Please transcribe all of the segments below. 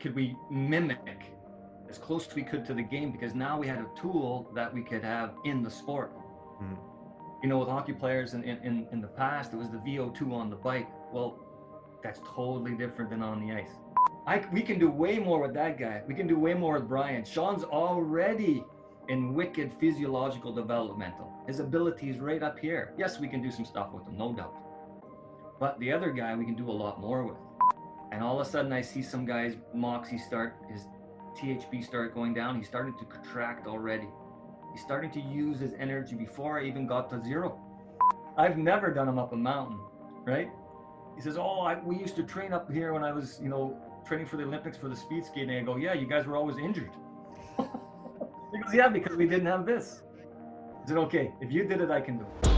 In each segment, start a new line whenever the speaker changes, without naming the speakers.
could we mimic as close as we could to the game because now we had a tool that we could have in the sport.
Mhm.
You know, with hockey players in, in, in the past, it was the VO2 on the bike. Well, that's totally different than on the ice. I, we can do way more with that guy. We can do way more with Brian. Sean's already in wicked physiological developmental. His ability is right up here. Yes, we can do some stuff with him, no doubt. But the other guy, we can do a lot more with. And all of a sudden, I see some guys' Moxy start, his THB start going down. He's starting to contract already. He's starting to use his energy before I even got to zero. I've never done him up a mountain, right? He says, "Oh, I, we used to train up here when I was, you know, training for the Olympics for the speed skating." I go, "Yeah, you guys were always injured." he goes, "Yeah, because we didn't have this." I said, "Okay, if you did it, I can do it."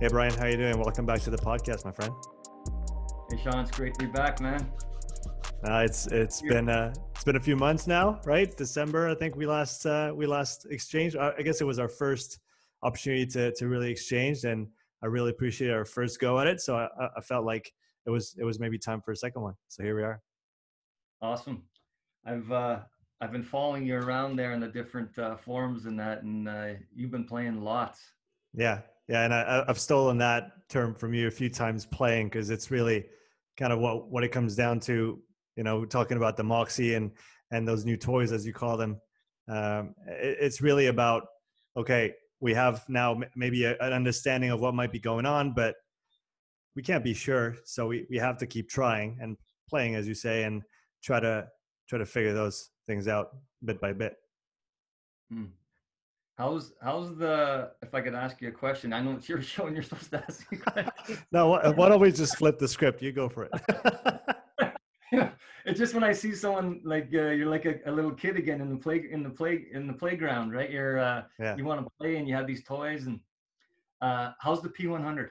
Hey Brian, how are you doing? Welcome back to the podcast, my friend.
Hey, Sean, it's great to be back, man.
Uh, it's it's been uh, it's been a few months now, right? December, I think we last uh, we last exchanged. Uh, I guess it was our first opportunity to to really exchange, and I really appreciate our first go at it. So I, I- I felt like it was it was maybe time for a second one. So here we are.
Awesome. I've uh, I've been following you around there in the different uh, forums and that, and uh, you've been playing lots.
Yeah, yeah, and I, I've stolen that term from you a few times playing because it's really kind of what what it comes down to. You know, talking about the Moxy and and those new toys as you call them. Um, it, it's really about okay, we have now maybe a, an understanding of what might be going on, but we can't be sure, so we we have to keep trying and playing, as you say, and try to try to figure those things out bit by bit.
Hmm. How's how's the? If I could ask you a question, I know it's your show and you're supposed to ask me.
No, why, why don't we just flip the script? You go for it.
yeah, it's just when I see someone like uh, you're like a, a little kid again in the play in the play in the playground, right? You're uh,
Yeah.
you want to play and you have these toys and uh, how's the P100?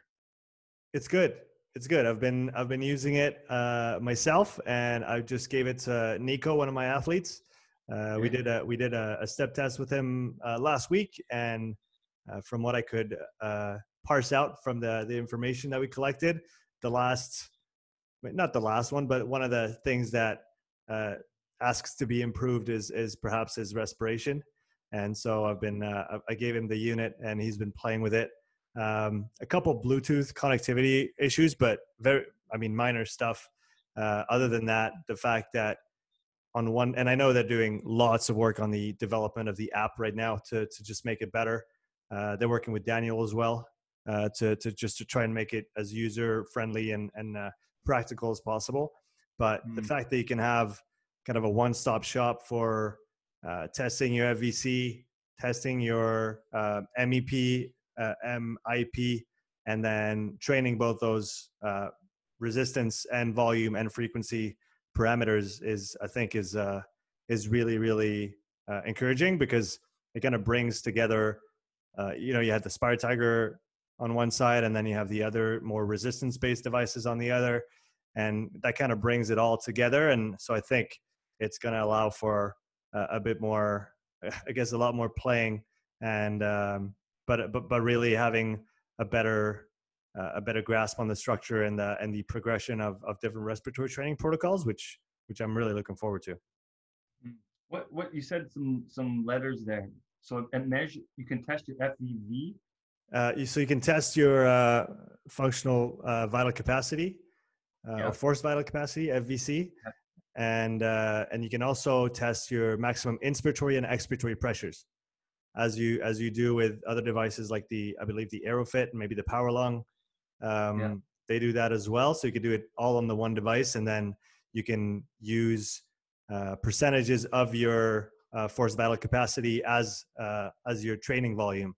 It's good. It's good. I've been I've been using it uh, myself, and I just gave it to Nico, one of my athletes. Uh, we did a we did a, a step test with him uh, last week, and uh, from what I could uh, parse out from the the information that we collected, the last not the last one, but one of the things that uh, asks to be improved is is perhaps his respiration. And so I've been uh, I- I gave him the unit, and he's been playing with it um, a couple Bluetooth connectivity issues, but very, I mean, minor stuff. Uh, other than that, the fact that on one, and I know they're doing lots of work on the development of the app right now to to just make it better. Uh, they're working with Daniel as well uh, to to just to try and make it as user friendly and and uh, practical as possible. But the
Mm.
fact that you can have kind of a one stop shop for uh, testing your FVC, testing your uh, MEP, uh, MIP, and then training both those uh, resistance and volume and frequency parameters is, I think, is uh, is really really uh, encouraging because it kind of brings together. Uh, you know, you had the SpiroTiger on one side, and then you have the other more resistance based devices on the other, and that kind of brings it all together. And so I think it's going to allow for uh, a bit more, I guess, a lot more playing and um, but but but really having a better uh, a better grasp on the structure and the and the progression of of different respiratory training protocols, which which I'm really looking forward to.
What what you said some some letters there. So and measure you can test your FEV.
Uh, you- so you can test your uh, functional uh, vital capacity uh,
Yeah.
or forced vital capacity (FVC),
Yeah.
and uh, and you can also test your maximum inspiratory and expiratory pressures, as you as you do with other devices like the I believe the AirOFit and maybe the Power Lung. Um, They do that as well, so you can do it all on the one device, and then you can use uh, percentages of your uh, forced vital capacity as uh, as your training volume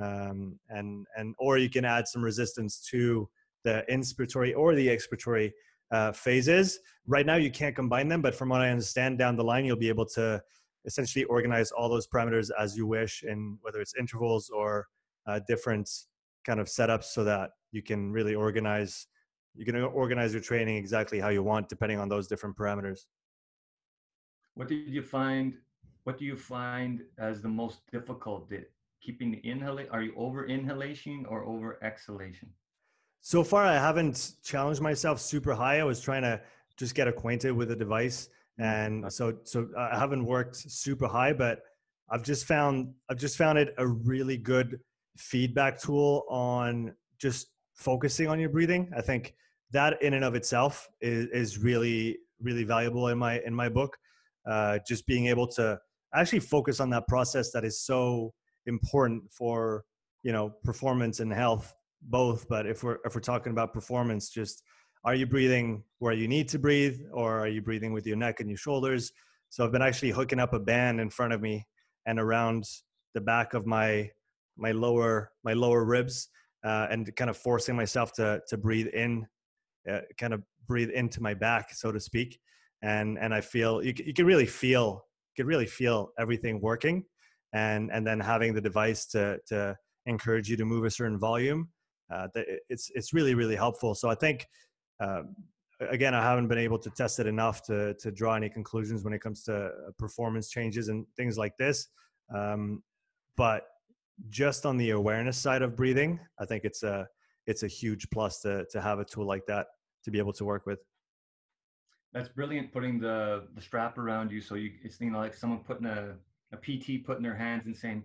um, and and or you can add some resistance to the inspiratory or the expiratory uh, phases. Right now, you can't combine them, but from what I understand, down the line, you'll be able to essentially organize all those parameters as you wish, in whether it's intervals or uh, different kind of setups, so that you can really organize. You can organize your training exactly how you want, depending on those different parameters.
What did you find? What do you find as the most difficult? Did keeping the inhalation? Are you over inhalation or over exhalation?
so far I haven't challenged myself super high. I was trying to just get acquainted with the device, mm, and so so I haven't worked super high, but I've just found I've just found it a really good feedback tool on just focusing on your breathing. I think that in and of itself is, is really really valuable in my in my book. Uh, just being able to actually focus on that process that is so important for you know performance and health both. But if we're if we're talking about performance, just are you breathing where you need to breathe, or are you breathing with your neck and your shoulders? So I've been actually hooking up a band in front of me and around the back of my my lower my lower ribs uh, and kind of forcing myself to to breathe in uh, kind of breathe into my back so to speak. And and i feel you, you can really feel you can really feel everything working. And and then having the device to to encourage you to move a certain volume uh, it's it's really really helpful. So i think uh, again i haven't been able to test it enough to to draw any conclusions when it comes to uh, performance changes and things like this. Um, but just on the awareness side of breathing, I think it's a it's a huge plus to to have a tool like that to be able to work with.
That's brilliant. Putting the the strap around you, so you it's you know like someone putting a a PT putting their hands and saying,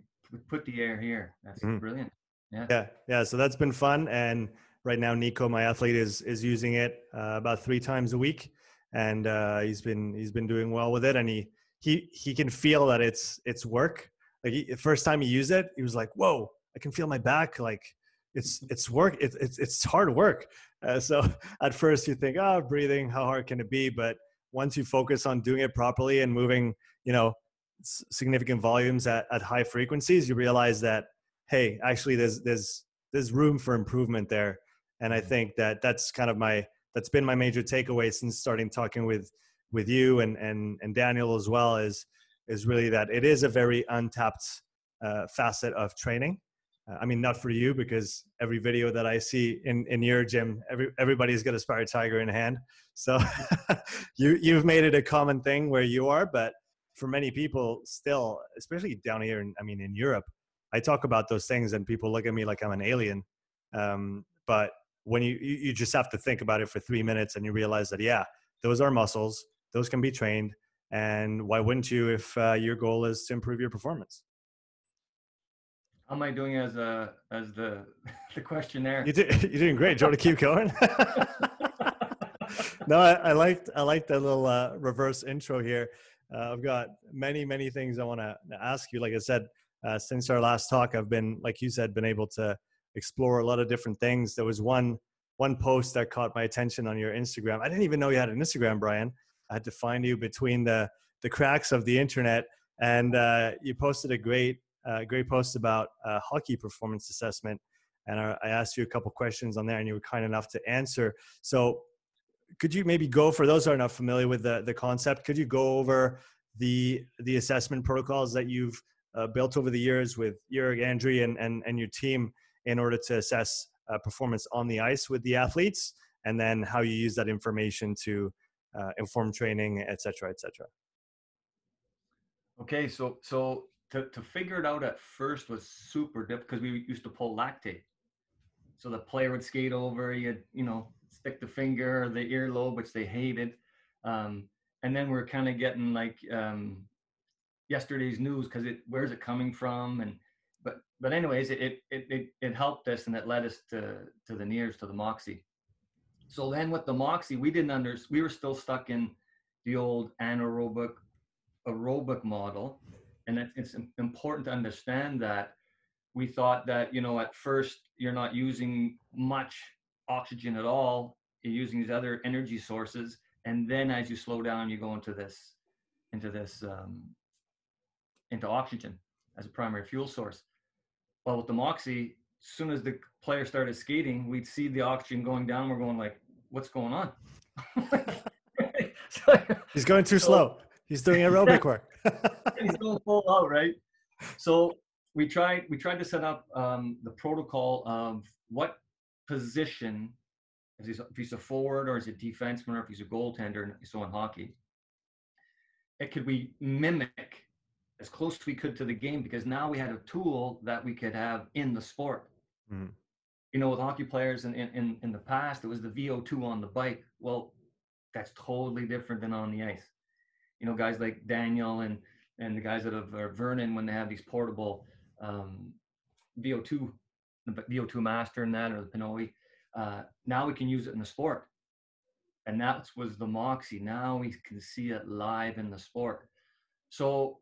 "Put the air here." That's mm-hmm. brilliant. Yeah.
Yeah. Yeah. So that's been fun. And right now, Nico, my athlete, is is using it uh, about three times a week, and uh, he's been he's been doing well with it, and he he he can feel that it's it's work like he, the first time he used it, he was like, "Whoa, I can feel my back. Like it's it's work. It, it's it's hard work." Uh, so at first you think, "Oh, breathing. How hard can it be?" But once you focus on doing it properly and moving, you know, significant volumes at, at high frequencies, you realize that hey, actually, there's there's there's room for improvement there. And I think that that's kind of my that's been my major takeaway since starting talking with with you and and and Daniel as well is is really that it is a very untapped uh, facet of training. Uh, I mean, not for you because every video that I see in, in your gym, every, everybody's got a SpiroTiger in hand. So you, you've made it a common thing where you are, but for many people still, especially down here, in, I mean, in Europe, I talk about those things and people look at me like I'm an alien. Um, but when you, you just have to think about it for three minutes and you realize that, yeah, those are muscles, those can be trained and why wouldn't you if uh, your goal is to improve your performance?
How am i doing as a as the the questionnaire?
You did, you're doing great. Do you want to keep going? No I, I liked i liked that little uh, reverse intro here. Uh, i've got many many things i want to ask you. Like i said uh, since our last talk i've been like you said been able to explore a lot of different things. There was one one post that caught my attention on your instagram. I didn't even know you had an instagram brian I had to find you between the the cracks of the internet, and uh, you posted a great uh, great post about uh, hockey performance assessment. And I, I asked you a couple questions on there, and you were kind enough to answer. So, could you maybe go for those who are not familiar with the the concept? Could you go over the the assessment protocols that you've uh, built over the years with Jörg Andri and, and and your team in order to assess uh, performance on the ice with the athletes, and then how you use that information to uh, informed training, etc., etc.
Okay, so so to, to figure it out at first was super difficult because we used to pull lactate. So the player would skate over, you'd you know stick the finger, or the earlobe, which they hated, um, and then we're kind of getting like um, yesterday's news because it where's it coming from and but but anyways it, it it it helped us and it led us to to the NIRS to the Moxy so then with the Moxy, we didn't under we were still stuck in the old anaerobic aerobic model. And it, it's important to understand that we thought that, you know, at first you're not using much oxygen at all. You're using these other energy sources. And then as you slow down, you go into this, into this, um, into oxygen as a primary fuel source. Well, with the Moxy, as soon as the player started skating, we'd see the oxygen going down. We're going like, what's going on?
He's going too so, slow. He's doing aerobic work.
he's going full out, right? So we tried we tried to set up um, the protocol of what position is he, if he's a forward or is a defenseman or if he's a goaltender, and so in hockey, it could we mimic as close as we could to the game because now we had a tool that we could have in the sport. Mm-hmm. You know, with hockey players in, in, in the past, it was the VO2 on the bike. Well, that's totally different than on the ice. You know, guys like Daniel and and the guys that have Vernon when they have these portable um, VO2, the VO2 Master and that or the PNOE, uh, now we can use it in the sport. And that was the Moxy. Now we can see it live in the sport. So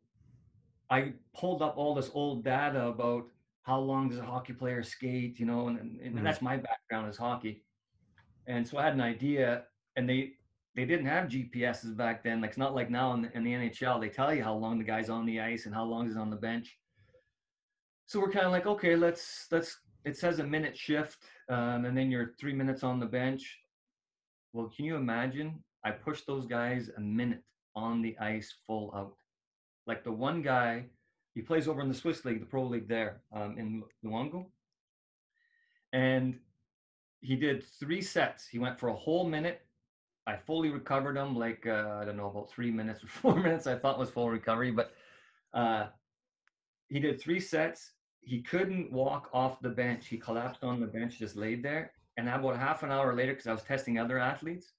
I pulled up all this old data about how long does a hockey player skate, you know, and, and, and mm-hmm. that's my background is hockey. And so I had an idea, and they they didn't have GPSs back then. Like it's not like now in the, in the NHL, they tell you how long the guy's on the ice and how long he's on the bench. So we're kind of like, okay, let's let's. It says a minute shift, um, and then you're three minutes on the bench. Well, can you imagine? I pushed those guys a minute on the ice full out. Like the one guy he plays over in the Swiss league, the pro league there um, in Lugano. And he did three sets. He went for a whole minute. I fully recovered him, like uh, I don't know about three minutes or four minutes. I thought was full recovery, but uh, he did three sets. He couldn't walk off the bench. He collapsed on the bench, just laid there. And about half an hour later, because I was testing other athletes,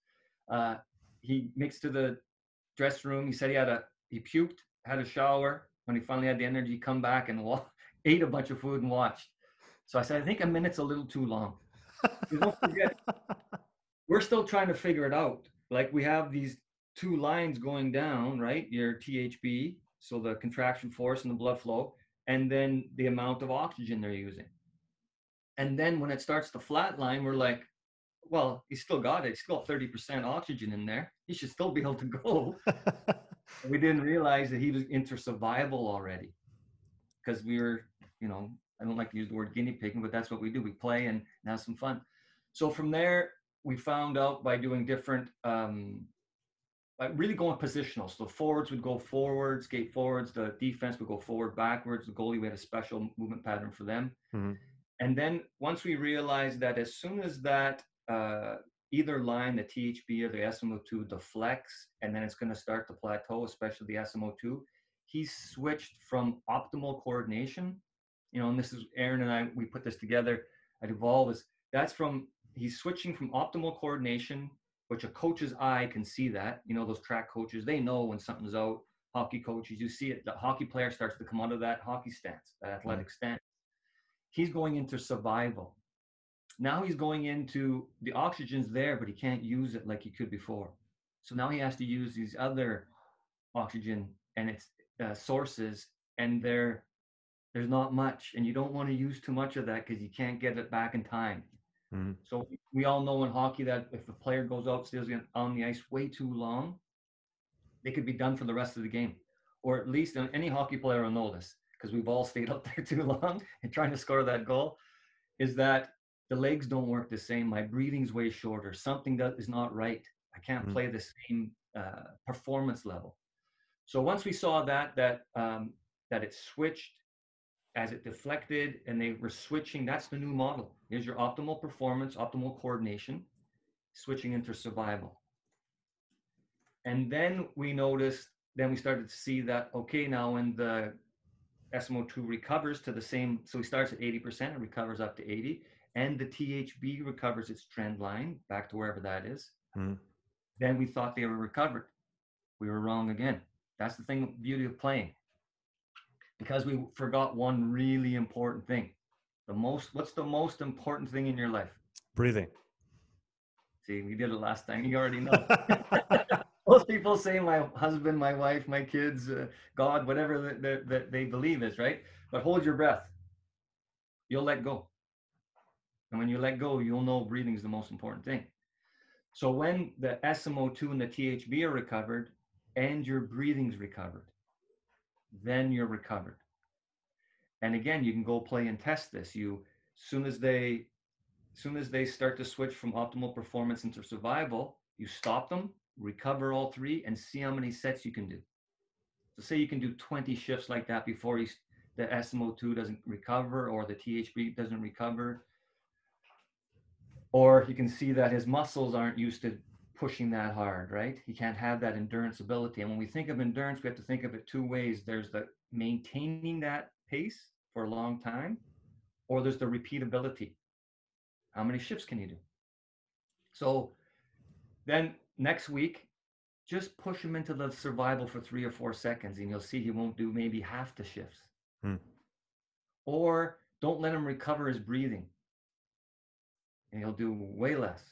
uh, he mixed to the dressing room. He said he had a he puked, had a shower, when he finally had the energy, come back and walk, ate a bunch of food and watched. So I said, I think a minute's a little too long. don't forget, we're still trying to figure it out. Like we have these two lines going down, right? Your THB, so the contraction force and the blood flow, and then the amount of oxygen they're using. And then when it starts to flatline, we're like, well, he's still got it. He's still 30% oxygen in there. He should still be able to go. we didn't realize that he was into survival already because we were, you know, I don't like to use the word guinea pigging, but that's what we do. We play and have some fun. So from there, we found out by doing different, um, like really going positional. So forwards would go forward, skate forwards. The defense would go forward, backwards. The goalie, we had a special movement pattern for them. Mm-hmm. And then once we realized that as soon as that uh, either line, the THB or the SMO2 deflects, and then it's going to start to plateau, especially the SMO2. He's switched from optimal coordination, you know, and this is Aaron and I, we put this together at Evolve, is that's from, he's switching from optimal coordination, which a coach's eye can see that, you know, those track coaches, they know when something's out. Hockey coaches, you see it, the hockey player starts to come out of that hockey stance, that athletic mm-hmm. stance. He's going into survival now he's going into the oxygen's there, but he can't use it like he could before. So now he has to use these other oxygen and its uh, sources, and there, there's not much, and you don't want to use too much of that because you can't get it back in time. Mm-hmm. So we all know in hockey that if a player goes out stays on the ice way too long, they could be done for the rest of the game, or at least any hockey player will know this because we've all stayed up there too long and trying to score that goal. Is that the legs don't work the same. My breathing's way shorter. Something that is not right. I can't mm-hmm. play the same uh, performance level. So once we saw that that um, that it switched as it deflected and they were switching, that's the new model. Here's your optimal performance, optimal coordination, switching into survival. And then we noticed, then we started to see that, okay, now when the SMO2 recovers to the same, so he starts at 80% and recovers up to 80 and the THB recovers its trend line back to wherever that is, mm. then we thought they were recovered. We were wrong again. That's the thing, beauty of playing. Because we forgot one really important thing. The most, what's the most important thing in your life?
Breathing.
See, we did it last time. You already know. Most people say my husband, my wife, my kids, uh, God, whatever that the, they believe is, right? But hold your breath. You'll let go. And when you let go, you'll know breathing is the most important thing. So when the SMO2 and the THB are recovered and your breathing's recovered, then you're recovered. And again, you can go play and test this. You soon as they soon as they start to switch from optimal performance into survival, you stop them, recover all three, and see how many sets you can do. So say you can do 20 shifts like that before you, the SMO2 doesn't recover or the THB doesn't recover or you can see that his muscles aren't used to pushing that hard, right? He can't have that endurance ability. And when we think of endurance, we have to think of it two ways. There's the maintaining that pace for a long time, or there's the repeatability. How many shifts can you do? So then next week, just push him into the survival for three or four seconds, and you'll see he won't do maybe half the shifts.
Hmm.
Or don't let him recover his breathing, and he'll do way less.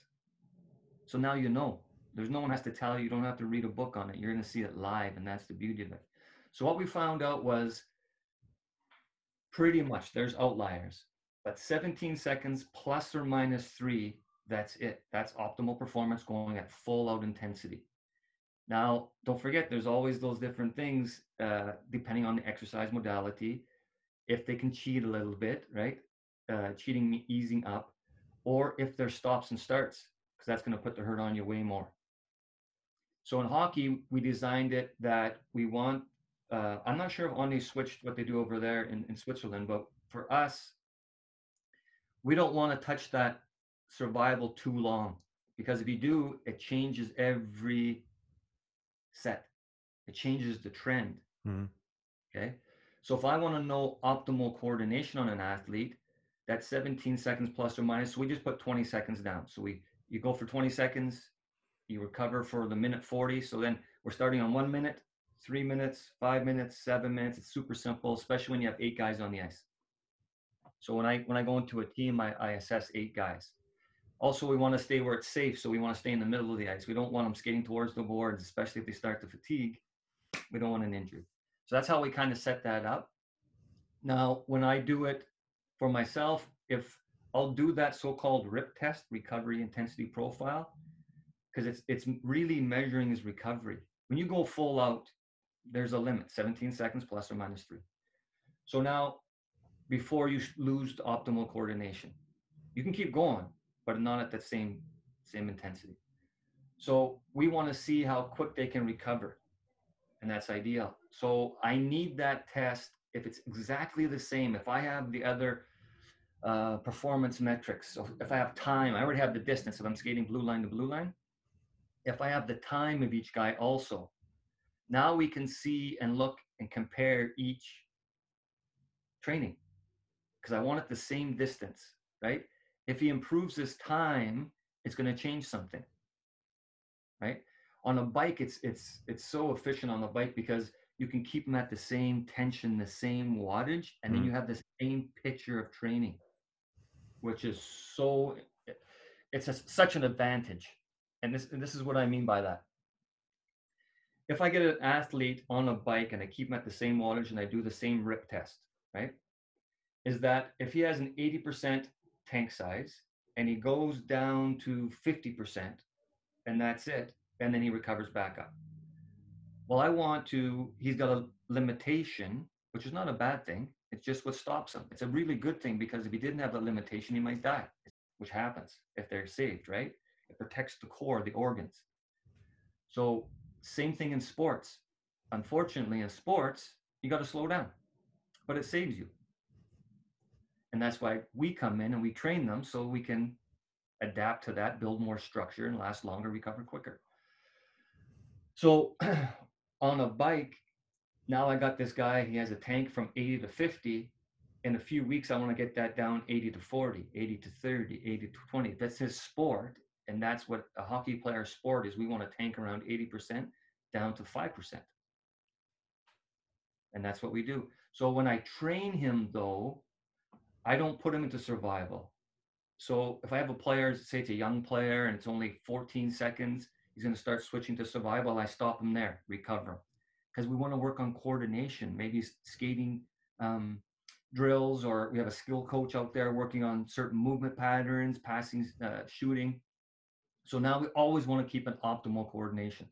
So now you know. There's no one has to tell you. You don't have to read a book on it. You're going to see it live, and that's the beauty of it. So what we found out was pretty much there's outliers, but 17 seconds plus or minus three, that's it. That's optimal performance going at full out intensity. Now, don't forget, there's always those different things uh, depending on the exercise modality. If they can cheat a little bit, right? Uh, cheating, easing up, or if there's stops and starts, because that's going to put the hurt on you way more. So in hockey, we designed it that we want. Uh, I'm not sure if Only switched what they do over there in, in Switzerland, but for us, we don't want to touch that survival too long because if you do, it changes every set. It changes the trend.
Mhm.
Okay. So if I want to know optimal coordination on an athlete, that's 17 seconds plus or minus. So we just put 20 seconds down. So we you go for 20 seconds, you recover for the minute 40. So then we're starting on one minute, three minutes, five minutes, seven minutes. It's super simple, especially when you have eight guys on the ice. So when I when I go into a team, I, I assess eight guys. Also, we want to stay where it's safe, so we want to stay in the middle of the ice. We don't want them skating towards the boards, especially if they start to fatigue. We don't want an injury. So that's how we kind of set that up. Now, when I do it for myself, if I'll do that so-called RIP test, recovery intensity profile, because it's it's really measuring his recovery. When you go full out, there's a limit, 17 seconds plus or minus three. So now, before you lose optimal coordination, you can keep going, but not at that same same intensity. So we want to see how quick they can recover, and that's ideal. So I need that test if it's exactly the same. If I have the other uh, performance metrics, so if I have time, I already have the distance. If I'm skating blue line to blue line, if I have the time of each guy also, now we can see and look and compare each training because I want it the same distance, right? If he improves his time, it's going to change something, right? On a bike, it's it's it's so efficient on the bike because you can keep them at the same tension, the same wattage, and then
Mhm.
you have the same picture of training, which is so it's a, such an advantage. And this and this is what I mean by that. If I get an athlete on a bike and I keep him at the same wattage and I do the same rip test, right? Is that if he has an 80% tank size and he goes down to 50% and that's it, and then he recovers back up. Well, I want to, he's got a limitation, which is not a bad thing. It's just what stops him. It's a really good thing because if he didn't have that limitation, he might die, which happens if they're saved, right? It protects the core, the organs. So, same thing in sports. Unfortunately, in sports, you got to slow down, but it saves you. And that's why we come in and we train them so we can adapt to that, build more structure, and last longer, recover quicker. So, on a bike, now I got this guy, he has a tank from 80 to 50. In a few weeks, I want to get that down 80 to 40, 80 to 30, 80 to 20. That's his sport. And that's what a hockey player's sport is. We want to tank around 80% down to 5%. And that's what we do. So when I train him, though, I don't put him into survival. So if I have a player, say it's a young player and it's only 14 seconds, he's going to start switching to survival. I stop him there, recover him. Because we want to work on coordination, maybe skating um, drills, or we have a skill coach out there working on certain movement patterns, passing, uh, shooting. So now we always want to keep an optimal coordination.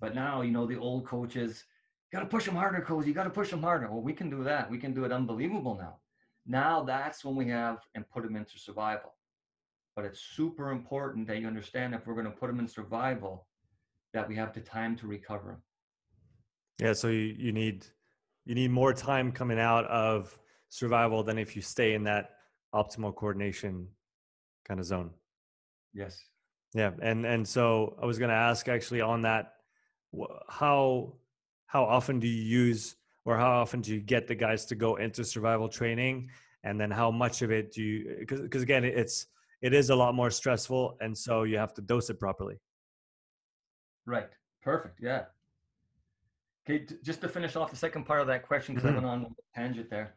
But now, you know, the old coaches, got to push them harder, coach. You got to push them harder. Well, we can do that. We can do it unbelievable now. Now that's when we have and put them into survival. But it's super important that you understand if we're going to put them in survival, that we have the time to recover them.
Yeah, so you, you need you need more time coming out of survival than if you stay in that optimal coordination kind of zone.
Yes.
Yeah, and and so I was going to ask actually on that, how how often do you use or how often do you get the guys to go into survival training, and then how much of it do you because because again it's it is a lot more stressful and so you have to dose it properly.
Right. Perfect. Yeah okay just to finish off the second part of that question because mm-hmm. i went on a tangent there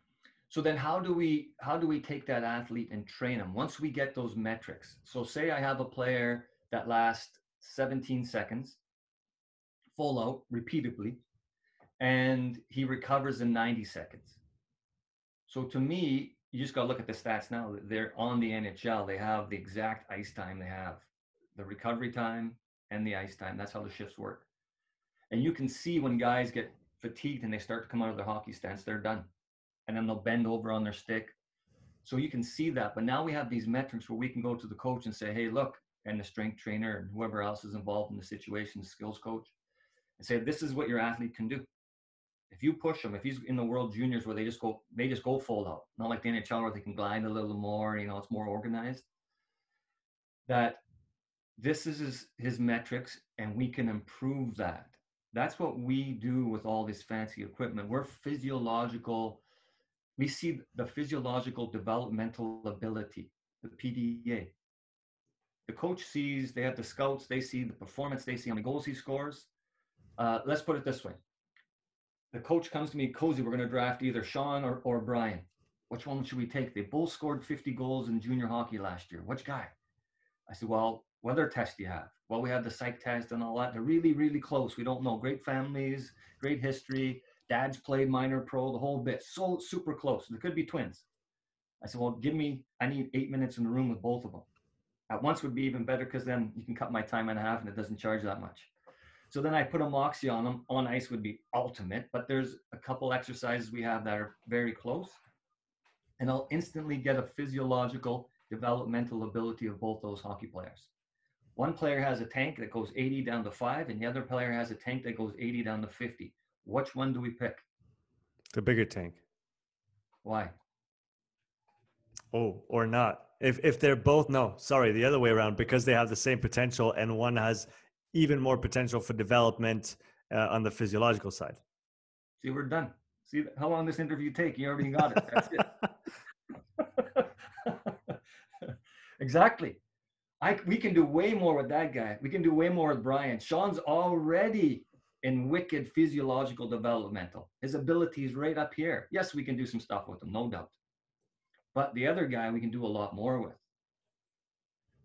so then how do we how do we take that athlete and train them once we get those metrics so say i have a player that lasts 17 seconds full out repeatedly and he recovers in 90 seconds so to me you just got to look at the stats now. They're on the NHL. They have the exact ice time they have, the recovery time and the ice time. That's how the shifts work. And you can see when guys get fatigued and they start to come out of their hockey stance, they're done. And then they'll bend over on their stick. So you can see that. But now we have these metrics where we can go to the coach and say, hey, look, and the strength trainer and whoever else is involved in the situation, the skills coach, and say, this is what your athlete can do if you push him, if he's in the World Juniors where they just go, they just go full out, not like the NHL where they can glide a little more, you know, it's more organized. That this is his, his metrics, and we can improve that. That's what we do with all this fancy equipment. We're physiological. We see the physiological developmental ability, the PDA. The coach sees, they have the scouts, they see the performance, they see how many goals he scores. Uh, let's put it this way the coach comes to me, Cozy, we're going to draft either Sean or, or Brian. Which one should we take? They both scored 50 goals in junior hockey last year. Which guy? I said, well, what other test do you have? Well, we have the psych test and all that. They're really, really close. We don't know. Great families, great history. Dad's played minor pro, the whole bit. So super close. They could be twins. I said, well, give me, I need eight minutes in the room with both of them. At once would be even better because then you can cut my time in half and it doesn't charge that much. So then I put a Moxy on them. On ice would be ultimate, but there's a couple exercises we have that are very close. And I'll instantly get a physiological developmental ability of both those hockey players. One player has a tank that goes 80 down to five, and the other player has a tank that goes 80 down to 50. Which one do we pick?
The bigger tank.
Why?
Oh, or not. If if they're both no, sorry, the other way around because they have the same potential and one has even more potential for development uh, on the physiological side.
See, we're done. See how long this interview take? You already got it. That's it. exactly. I, we can do way more with that guy. We can do way more with Brian. Sean's already in wicked physiological developmental. His ability is right up here. Yes, we can do some stuff with him, no doubt. But the other guy, we can do a lot more with.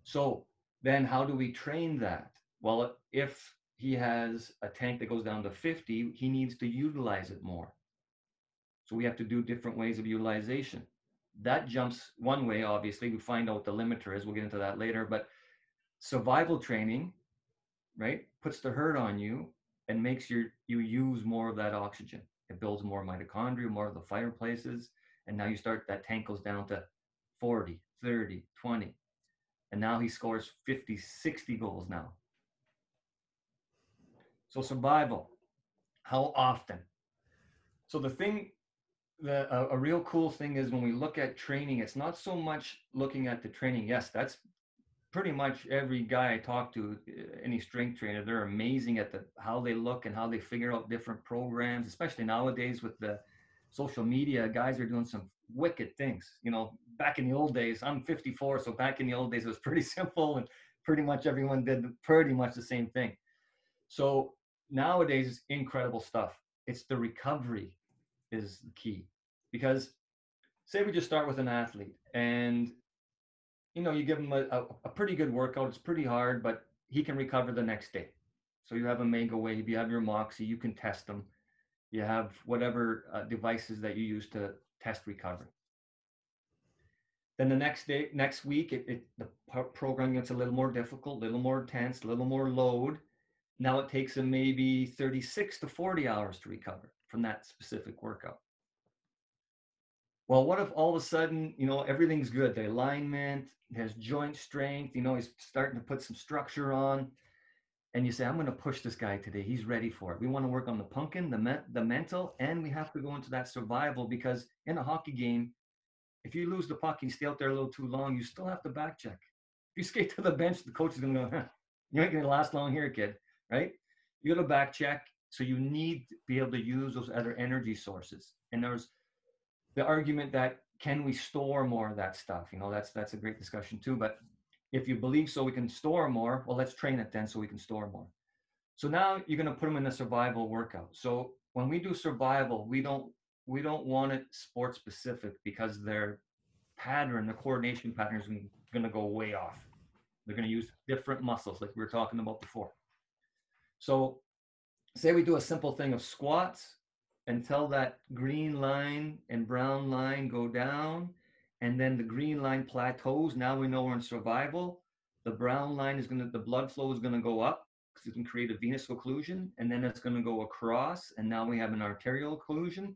So then, how do we train that? Well, if he has a tank that goes down to 50, he needs to utilize it more. So we have to do different ways of utilization. That jumps one way, obviously. We find out what the limiter is. We'll get into that later. But survival training, right, puts the hurt on you and makes your you use more of that oxygen. It builds more mitochondria, more of the fireplaces. And now you start that tank goes down to 40, 30, 20. And now he scores 50, 60 goals now. So survival, how often? So the thing, the a, a real cool thing is when we look at training, it's not so much looking at the training. Yes, that's pretty much every guy I talk to, uh, any strength trainer, they're amazing at the how they look and how they figure out different programs, especially nowadays with the social media. Guys are doing some wicked things. You know, back in the old days, I'm 54, so back in the old days it was pretty simple and pretty much everyone did pretty much the same thing. So nowadays it's incredible stuff. It's the recovery is the key. Because say we just start with an athlete and you know you give him a, a, a, pretty good workout it's pretty hard but he can recover the next day. So you have Omegawave you have your Moxy you can test them. You have whatever uh, devices that you use to test recovery. Then the next day next week it, it the program gets a little more difficult a little more intense a little more load. Now it takes them maybe 36 to 40 hours to recover from that specific workout. Well, what if all of a sudden, you know, everything's good? The alignment has joint strength, you know, he's starting to put some structure on. And you say, I'm going to push this guy today. He's ready for it. We want to work on the pumpkin, the, me- the mental, and we have to go into that survival because in a hockey game, if you lose the puck and you stay out there a little too long, you still have to back check. If you skate to the bench, the coach is going to go, huh, you ain't going to last long here, kid right? You got to back check. So you need to be able to use those other energy sources. And there's the argument that can we store more of that stuff? You know, that's that's a great discussion too. But if you believe so we can store more, well, let's train it then so we can store more. So now you're going to put them in a survival workout. So when we do survival, we don't we don't want it sport specific because their pattern, the coordination pattern is going to go way off. They're going to use different muscles like we were talking about before. So say we do a simple thing of squats until that green line and brown line go down and then the green line plateaus. Now we know we're in survival. The brown line is going to, the blood flow is going to go up because it can create a venous occlusion and then it's going to go across and now we have an arterial occlusion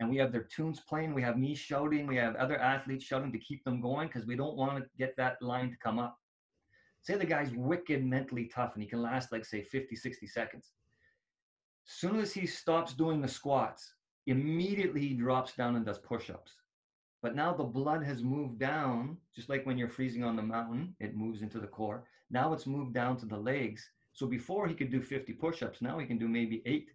and we have their tunes playing. We have me shouting. We have other athletes shouting to keep them going because we don't want to get that line to come up. Say the guy's wicked mentally tough and he can last like say 50, 60 seconds. Soon as he stops doing the squats, immediately he drops down and does push-ups. But now the blood has moved down, just like when you're freezing on the mountain, it moves into the core. Now it's moved down to the legs. So before he could do 50 push-ups, now he can do maybe eight.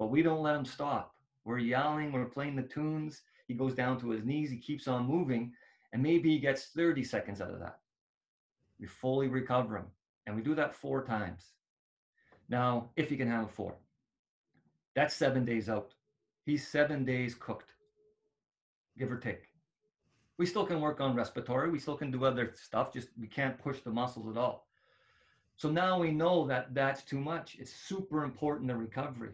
But we don't let him stop. We're yelling, we're playing the tunes. He goes down to his knees, he keeps on moving, and maybe he gets 30 seconds out of that. We fully recover him. And we do that four times. Now, if you can handle four, that's seven days out. He's seven days cooked, give or take. We still can work on respiratory. We still can do other stuff. Just we can't push the muscles at all. So now we know that that's too much. It's super important the recovery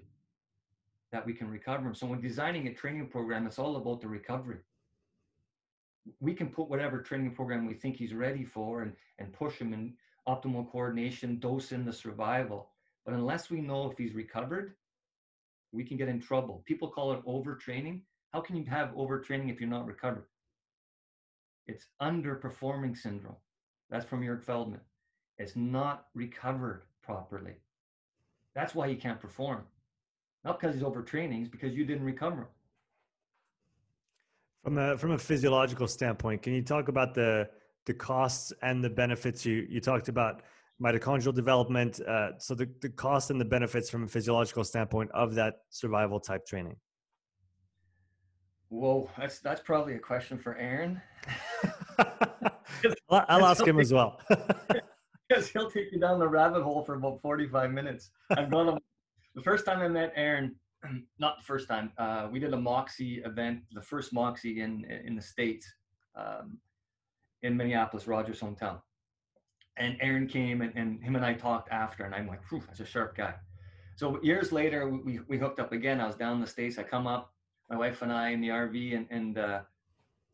that we can recover him. So when designing a training program, it's all about the recovery. We can put whatever training program we think he's ready for and, and push him in optimal coordination, dose in the survival. But unless we know if he's recovered, we can get in trouble. People call it overtraining. How can you have overtraining if you're not recovered? It's underperforming syndrome. That's from Jörg Feldmann. It's not recovered properly. That's why he can't perform. Not because he's overtraining, it's because you didn't recover.
From a from a physiological standpoint, can you talk about the the costs and the benefits you you talked about mitochondrial development. Uh, so the, the cost and the benefits from a physiological standpoint of that survival type training.
Whoa, that's that's probably a question for Aaron.
I'll ask him as well.
Because he'll take you down the rabbit hole for about 45 minutes. I've gone the first time I met Aaron, not the first time, uh, we did a Moxy event, the first Moxy in in the States, um, in Minneapolis, Roger's hometown and Aaron came and, and him and I talked after, and I'm like, Phew, that's a sharp guy. So years later, we, we hooked up again. I was down in the States. I come up, my wife and I in the RV, and, and uh,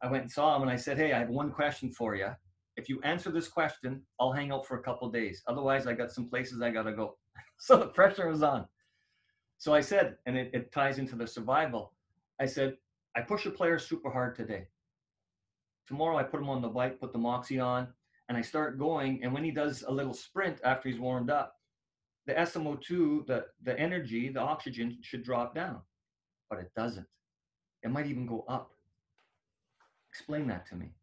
I went and saw him and I said, Hey, I have one question for you. If you answer this question, I'll hang out for a couple days. Otherwise, I got some places I got to go. so the pressure was on. So I said, and it, it ties into the survival. I said, I push a player super hard today. Tomorrow, I put them on the bike, put the Moxy on, and I start going. And when he does a little sprint after he's warmed up, the SMO2, the, the energy, the oxygen should drop down, but it doesn't. It might even go up. Explain that to me.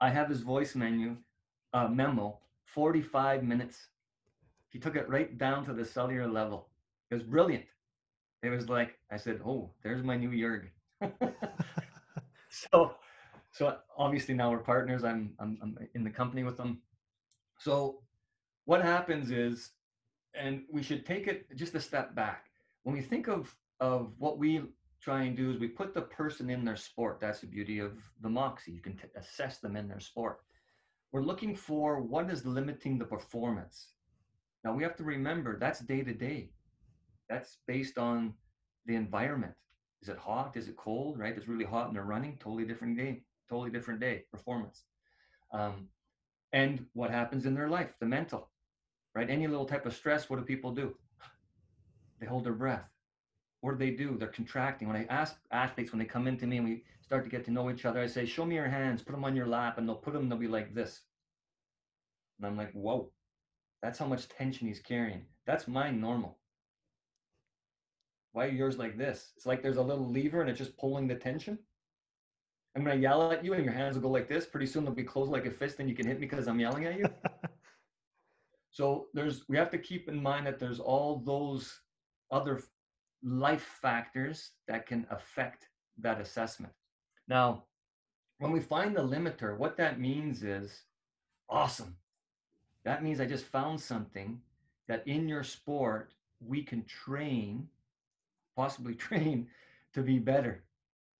I have his voice menu uh, memo, 45 minutes. He took it right down to the cellular level. It was brilliant. It was like, I said, oh, there's my new Jurg. so so obviously now we're partners. I'm, I'm, I'm in the company with them. So what happens is, and we should take it just a step back. When we think of of what we try and do is we put the person in their sport. That's the beauty of the Moxy. You can t- assess them in their sport. We're looking for what is limiting the performance. Now we have to remember that's day to day. That's based on the environment. Is it hot? Is it cold? Right? It's really hot and they're running. Totally different game totally different day performance. Um, and what happens in their life? The mental right? Any little type of stress what do people do? They hold their breath. What do they do? They're contracting. When i ask athletes when they come into me and we start to get to know each other i say show me your hands put them on your lap and they'll put them they'll be like this. And i'm like whoa. That's how much tension he's carrying. That's my normal. Why are yours like this? It's like there's a little lever and it's just pulling the tension I'm gonna yell at you and your hands will go like this. Pretty soon they'll be closed like a fist and you can hit me because I'm yelling at you. so there's we have to keep in mind that there's all those other life factors that can affect that assessment. Now, when we find the limiter, what that means is awesome. That means I just found something that in your sport we can train, possibly train to be better,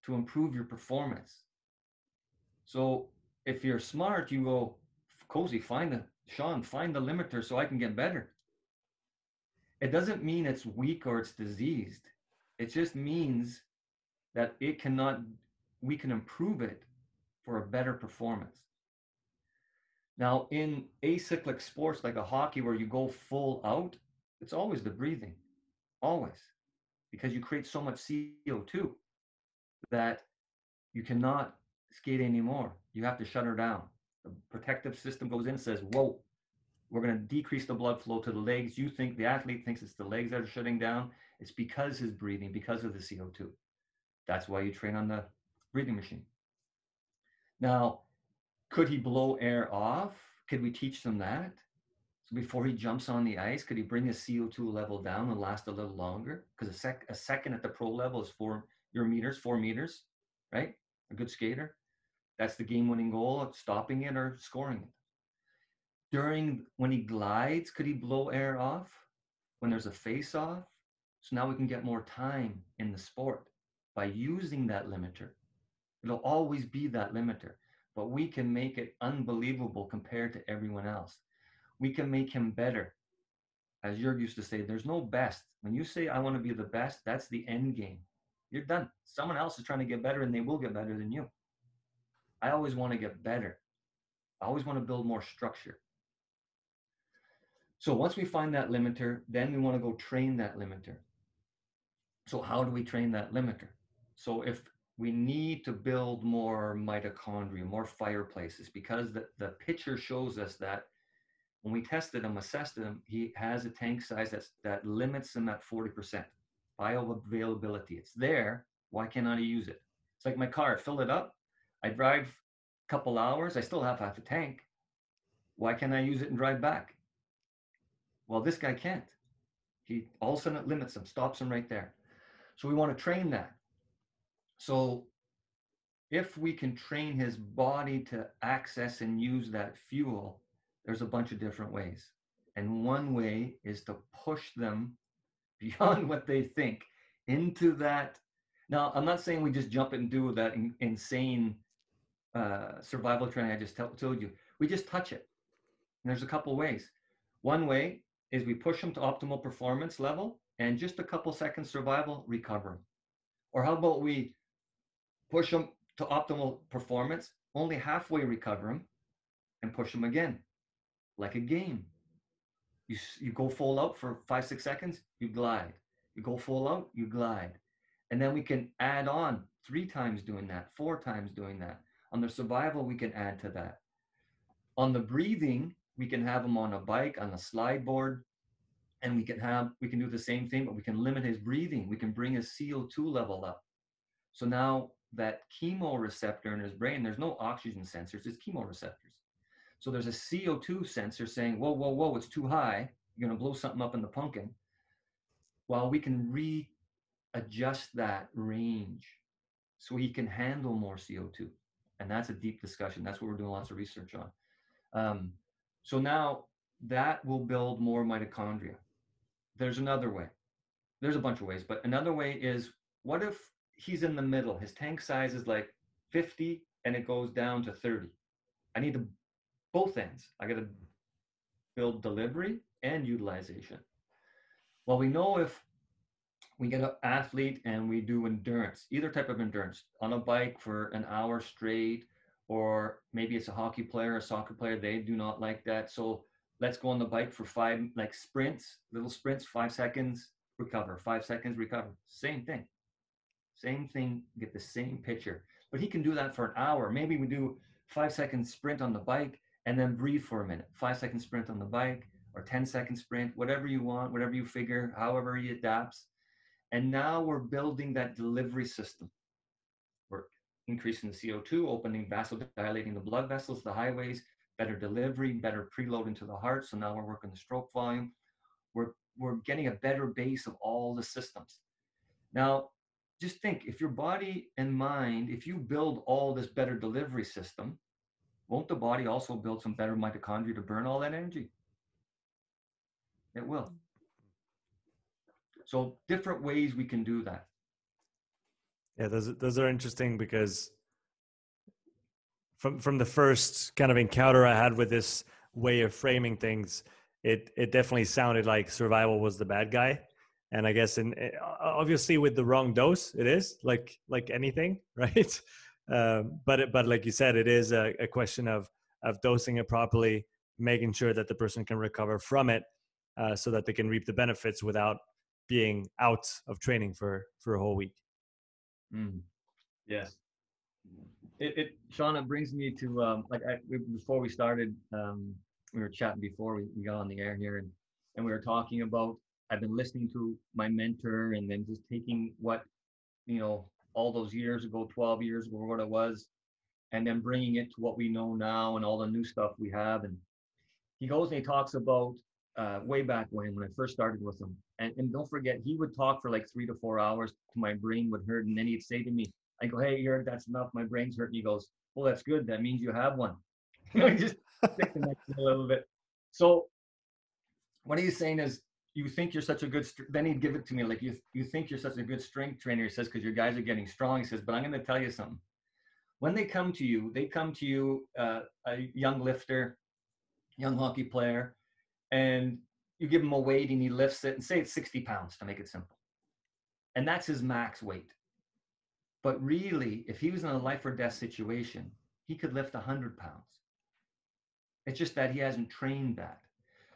to improve your performance. So if you're smart, you go, Cozy, find the Sean, find the limiter so I can get better. It doesn't mean it's weak or it's diseased. It just means that it cannot, we can improve it for a better performance. Now, in acyclic sports like a hockey where you go full out, it's always the breathing, always, because you create so much CO2 that you cannot skate anymore. You have to shut her down. The protective system goes in and says, Whoa, we're going to decrease the blood flow to the legs. You think the athlete thinks it's the legs that are shutting down. It's because his breathing, because of the CO2. That's why you train on the breathing machine. Now, could he blow air off? Could we teach them that? So before he jumps on the ice, could he bring his CO2 level down and last a little longer? Because a, sec- a second at the pro level is four your meters, four meters, right? A good skater. That's the game-winning goal of stopping it or scoring it. During when he glides, could he blow air off? When there's a face-off? So now we can get more time in the sport by using that limiter. It'll always be that limiter, but we can make it unbelievable compared to everyone else. We can make him better. As Jurg used to say, there's no best. When you say, I want to be the best, that's the end game. You're done. Someone else is trying to get better and they will get better than you. I always want to get better. I always want to build more structure. So once we find that limiter, then we want to go train that limiter. So how do we train that limiter? So if we need to build more mitochondria, more fireplaces, because the, the picture shows us that when we tested him, assessed him, he has a tank size that's, that limits him at 40% bioavailability. It's there. Why can't I use it? It's like my car, fill it up. I drive a couple hours. I still have half a tank. Why can't I use it and drive back? Well, this guy can't. He all of a sudden it limits him, stops him right there. So we want to train that. So if we can train his body to access and use that fuel, there's a bunch of different ways. And one way is to push them beyond what they think into that. Now, I'm not saying we just jump and do that in, insane uh, survival training I just told you. We just touch it. And there's a couple ways. One way is we push them to optimal performance level and just a couple seconds survival, recover them. Or how about we push them to optimal performance, only halfway recover them, and push them again, like a game. You, you go full out for five, six seconds, you glide. You go full out, you glide. And then we can add on three times doing that, four times doing that. On the survival, we can add to that. On the breathing, we can have him on a bike, on a slide board, and we can have we can do the same thing, but we can limit his breathing. We can bring his CO2 level up. So now that chemoreceptor in his brain, there's no oxygen sensors, it's chemoreceptors. So there's a CO2 sensor saying, whoa, whoa, whoa, it's too high. You're to blow something up in the pumpkin. While we can readjust that range so he can handle more CO2. And that's a deep discussion. That's what we're doing lots of research on. Um, so now that will build more mitochondria. There's another way. There's a bunch of ways, but another way is what if he's in the middle. His tank size is like 50 and it goes down to 30. I need to both ends. I got to build delivery and utilization. Well, we know if we get an athlete and we do endurance, either type of endurance, on a bike for an hour straight, or maybe it's a hockey player, a soccer player, they do not like that. So let's go on the bike for five, like sprints, little sprints, five seconds, recover, five seconds, recover. Same thing. Same thing, get the same picture. But he can do that for an hour. Maybe we do five second sprint on the bike and then breathe for a minute. Five second sprint on the bike or 10 second sprint, whatever you want, whatever you figure, however he adapts. And now we're building that delivery system. We're increasing the CO2, opening vasodilating the blood vessels, the highways, better delivery, better preload into the heart. So now we're working the stroke volume. We're, we're getting a better base of all the systems. Now, just think if your body and mind, if you build all this better delivery system, won't the body also build some better mitochondria to burn all that energy? It will. So different ways we can do that.
Yeah, those those are interesting because from from the first kind of encounter I had with this way of framing things, it it definitely sounded like survival was the bad guy, and I guess in eh, obviously with the wrong dose, it is like like anything, right? Um, but it, but like you said, it is a, a question of of dosing it properly, making sure that the person can recover from it, uh, so that they can reap the benefits without being out of training for for a whole week.
Mm. Yes. It, it, Sean, it brings me to um, like I, before we started, um, we were chatting before we, we got on the air here, and and we were talking about I've been listening to my mentor, and then just taking what you know all those years ago, 12 years ago, what it was, and then bringing it to what we know now and all the new stuff we have. And he goes and he talks about uh, way back when, when I first started with him. And, and don't forget, he would talk for like three to four hours to my brain would hurt. And then he'd say to me, I go, hey, you that's enough. My brain's hurting. He goes, well, that's good. That means you have one. just stick the next a little bit. So what he's saying is, you think you're such a good, then he'd give it to me like, you, you think you're such a good strength trainer. He says, because your guys are getting strong. He says, but I'm going to tell you something. When they come to you, they come to you, uh, a young lifter, young hockey player, and you give him a weight and he lifts it and say it's 60 pounds to make it simple. And that's his max weight. But really, if he was in a life or death situation, he could lift 100 pounds. It's just that he hasn't trained that.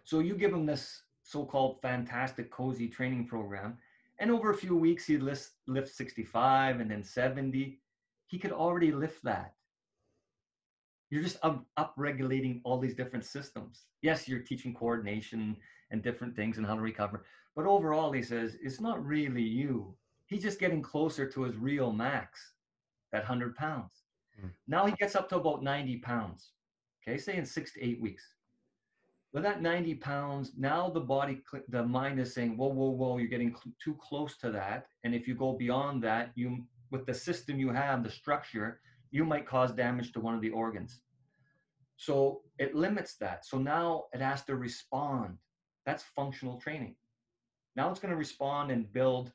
So you give him this so-called fantastic cozy training program, and over a few weeks he'd lift, lift 65 and then 70. He could already lift that you're just up, up regulating all these different systems. Yes, you're teaching coordination and different things and how to recover. But overall, he says, it's not really you. He's just getting closer to his real max, that 100 pounds. Mm. Now he gets up to about 90 pounds, okay, say in six to eight weeks. With that 90 pounds, now the body, the mind is saying, whoa, whoa, whoa, you're getting cl- too close to that. And if you go beyond that, you, with the system you have, the structure, you might cause damage to one of the organs. So it limits that. So now it has to respond. That's functional training. Now it's going to respond and build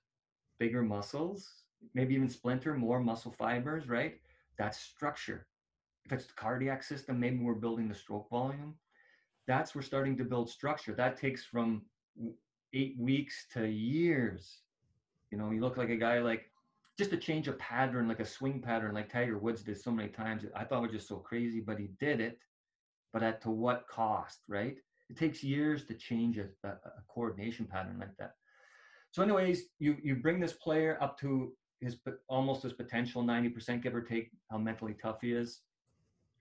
bigger muscles, maybe even splinter more muscle fibers, right? That's structure. If it's the cardiac system, maybe we're building the stroke volume. That's we're starting to build structure. That takes from eight weeks to years. You know, you look like a guy like just to change a pattern, like a swing pattern, like Tiger Woods did so many times. I thought was just so crazy, but he did it. But at to what cost, right? It takes years to change a, a, a coordination pattern like that. So, anyways, you you bring this player up to his almost his potential, 90% give or take how mentally tough he is.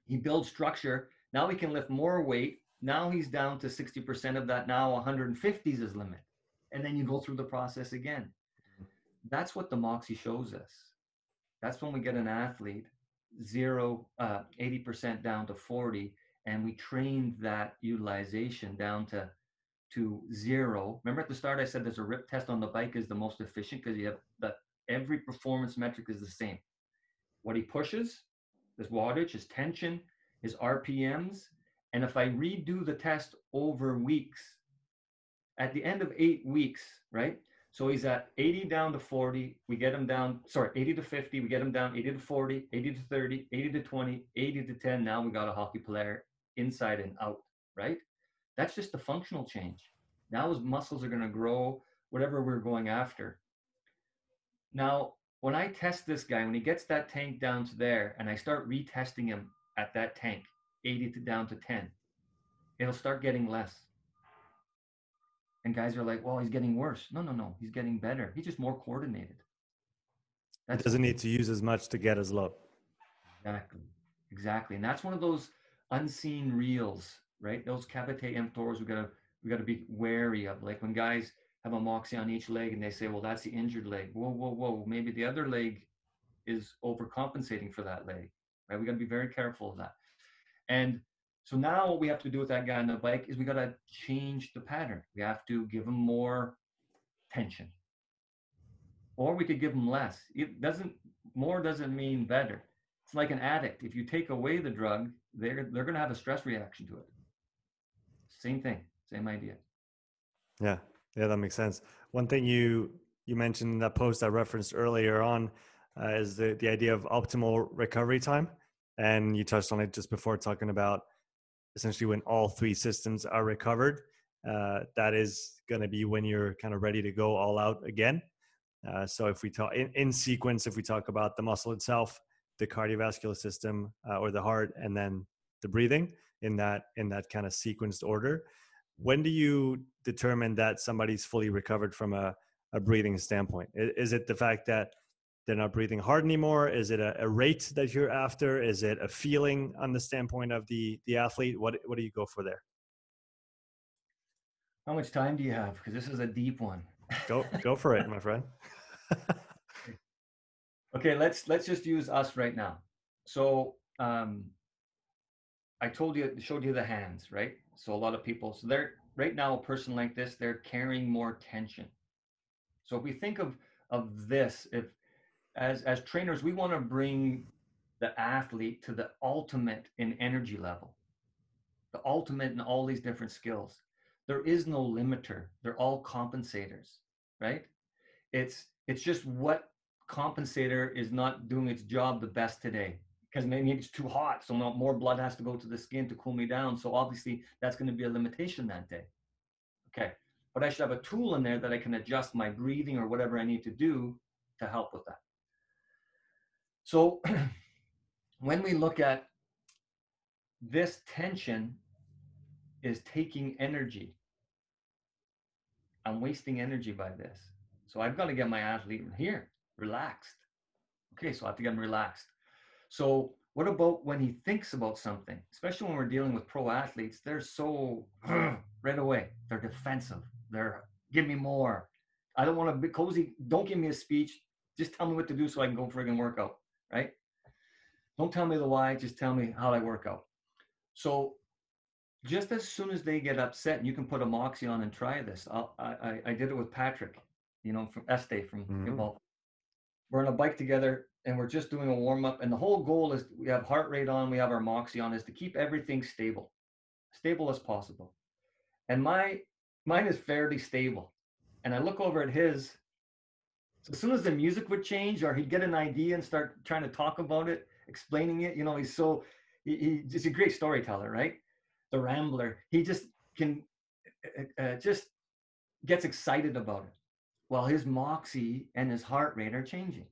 He builds structure. Now he can lift more weight. Now he's down to 60% of that. Now 150 is his limit. And then you go through the process again that's what the Moxy shows us. That's when we get an athlete zero, uh, 80% down to 40, and we trained that utilization down to to zero. Remember at the start I said there's a rip test on the bike is the most efficient because you have that every performance metric is the same. What he pushes, his wattage, his tension, his RPMs, and if I redo the test over weeks, at the end of eight weeks, right? So he's at 80 down to 40. We get him down, sorry, 80 to 50. We get him down 80 to 40, 80 to 30, 80 to 20, 80 to 10. Now we got a hockey player inside and out, right? That's just the functional change. Now his muscles are going to grow, whatever we're going after. Now, when I test this guy, when he gets that tank down to there and I start retesting him at that tank, 80 to down to 10, it'll start getting less and guys are like, well, he's getting worse. No, no, no. He's getting better. He's just more coordinated.
That doesn't need to use as much to get as low.
Exactly. Exactly. And that's one of those unseen reels, right? Those caveat emptors we gotta we gotta be wary of. Like when guys have a Moxy on each leg and they say, well, that's the injured leg. Whoa, whoa, whoa. Maybe the other leg is overcompensating for that leg. Right? We gotta be very careful of that. And so now what we have to do with that guy on the bike is we got to change the pattern. We have to give him more tension. or we could give him less. It doesn't more doesn't mean better. It's like an addict. If you take away the drug, they're they're going to have a stress reaction to it. Same thing, same idea.
Yeah, yeah, that makes sense. One thing you you mentioned in that post I referenced earlier on uh, is the the idea of optimal recovery time, and you touched on it just before talking about essentially when all three systems are recovered. Uh, that is going to be when you're kind of ready to go all out again. Uh, so if we talk in, in, sequence, if we talk about the muscle itself, the cardiovascular system uh, or the heart, and then the breathing in that in that kind of sequenced order, when do you determine that somebody's fully recovered from a, a breathing standpoint? Is, is it the fact that they're not breathing hard anymore? Is it a, a, rate that you're after? Is it a feeling on the standpoint of the the athlete? What what do you go for there?
How much time do you have? Because this is a deep one.
Go go for it, my friend.
okay, let's let's just use us right now. So um, I told you, showed you the hands, right? So a lot of people, so they're right now, a person like this, they're carrying more tension. So if we think of of this, if as as trainers, we want to bring the athlete to the ultimate in energy level, the ultimate in all these different skills there is no limiter they're all compensators right it's it's just what compensator is not doing its job the best today because maybe it's too hot so more blood has to go to the skin to cool me down so obviously that's going to be a limitation that day okay but i should have a tool in there that i can adjust my breathing or whatever i need to do to help with that so when we look at this tension is taking energy. I'm wasting energy by this. So I've got to get my athlete here, relaxed. Okay, so I have to get him relaxed. So what about when he thinks about something, especially when we're dealing with pro athletes? They're so right away. They're defensive. They're give me more. I don't want to be cozy. Don't give me a speech. Just tell me what to do so I can go friggin' work out. Right? Don't tell me the why. Just tell me how I work out. So just as soon as they get upset, and you can put a Moxy on and try this. I'll, i I did it with Patrick, you know, from Este from mm-hmm. We're on a bike together, and we're just doing a warm up. And the whole goal is we have heart rate on, we have our Moxy on, is to keep everything stable, stable as possible. And my mine is fairly stable. And I look over at his. So as soon as the music would change, or he'd get an idea and start trying to talk about it, explaining it, you know, he's so he, he, he's a great storyteller, right? the Rambler, he just can uh, uh, just gets excited about it while his Moxy and his heart rate are changing.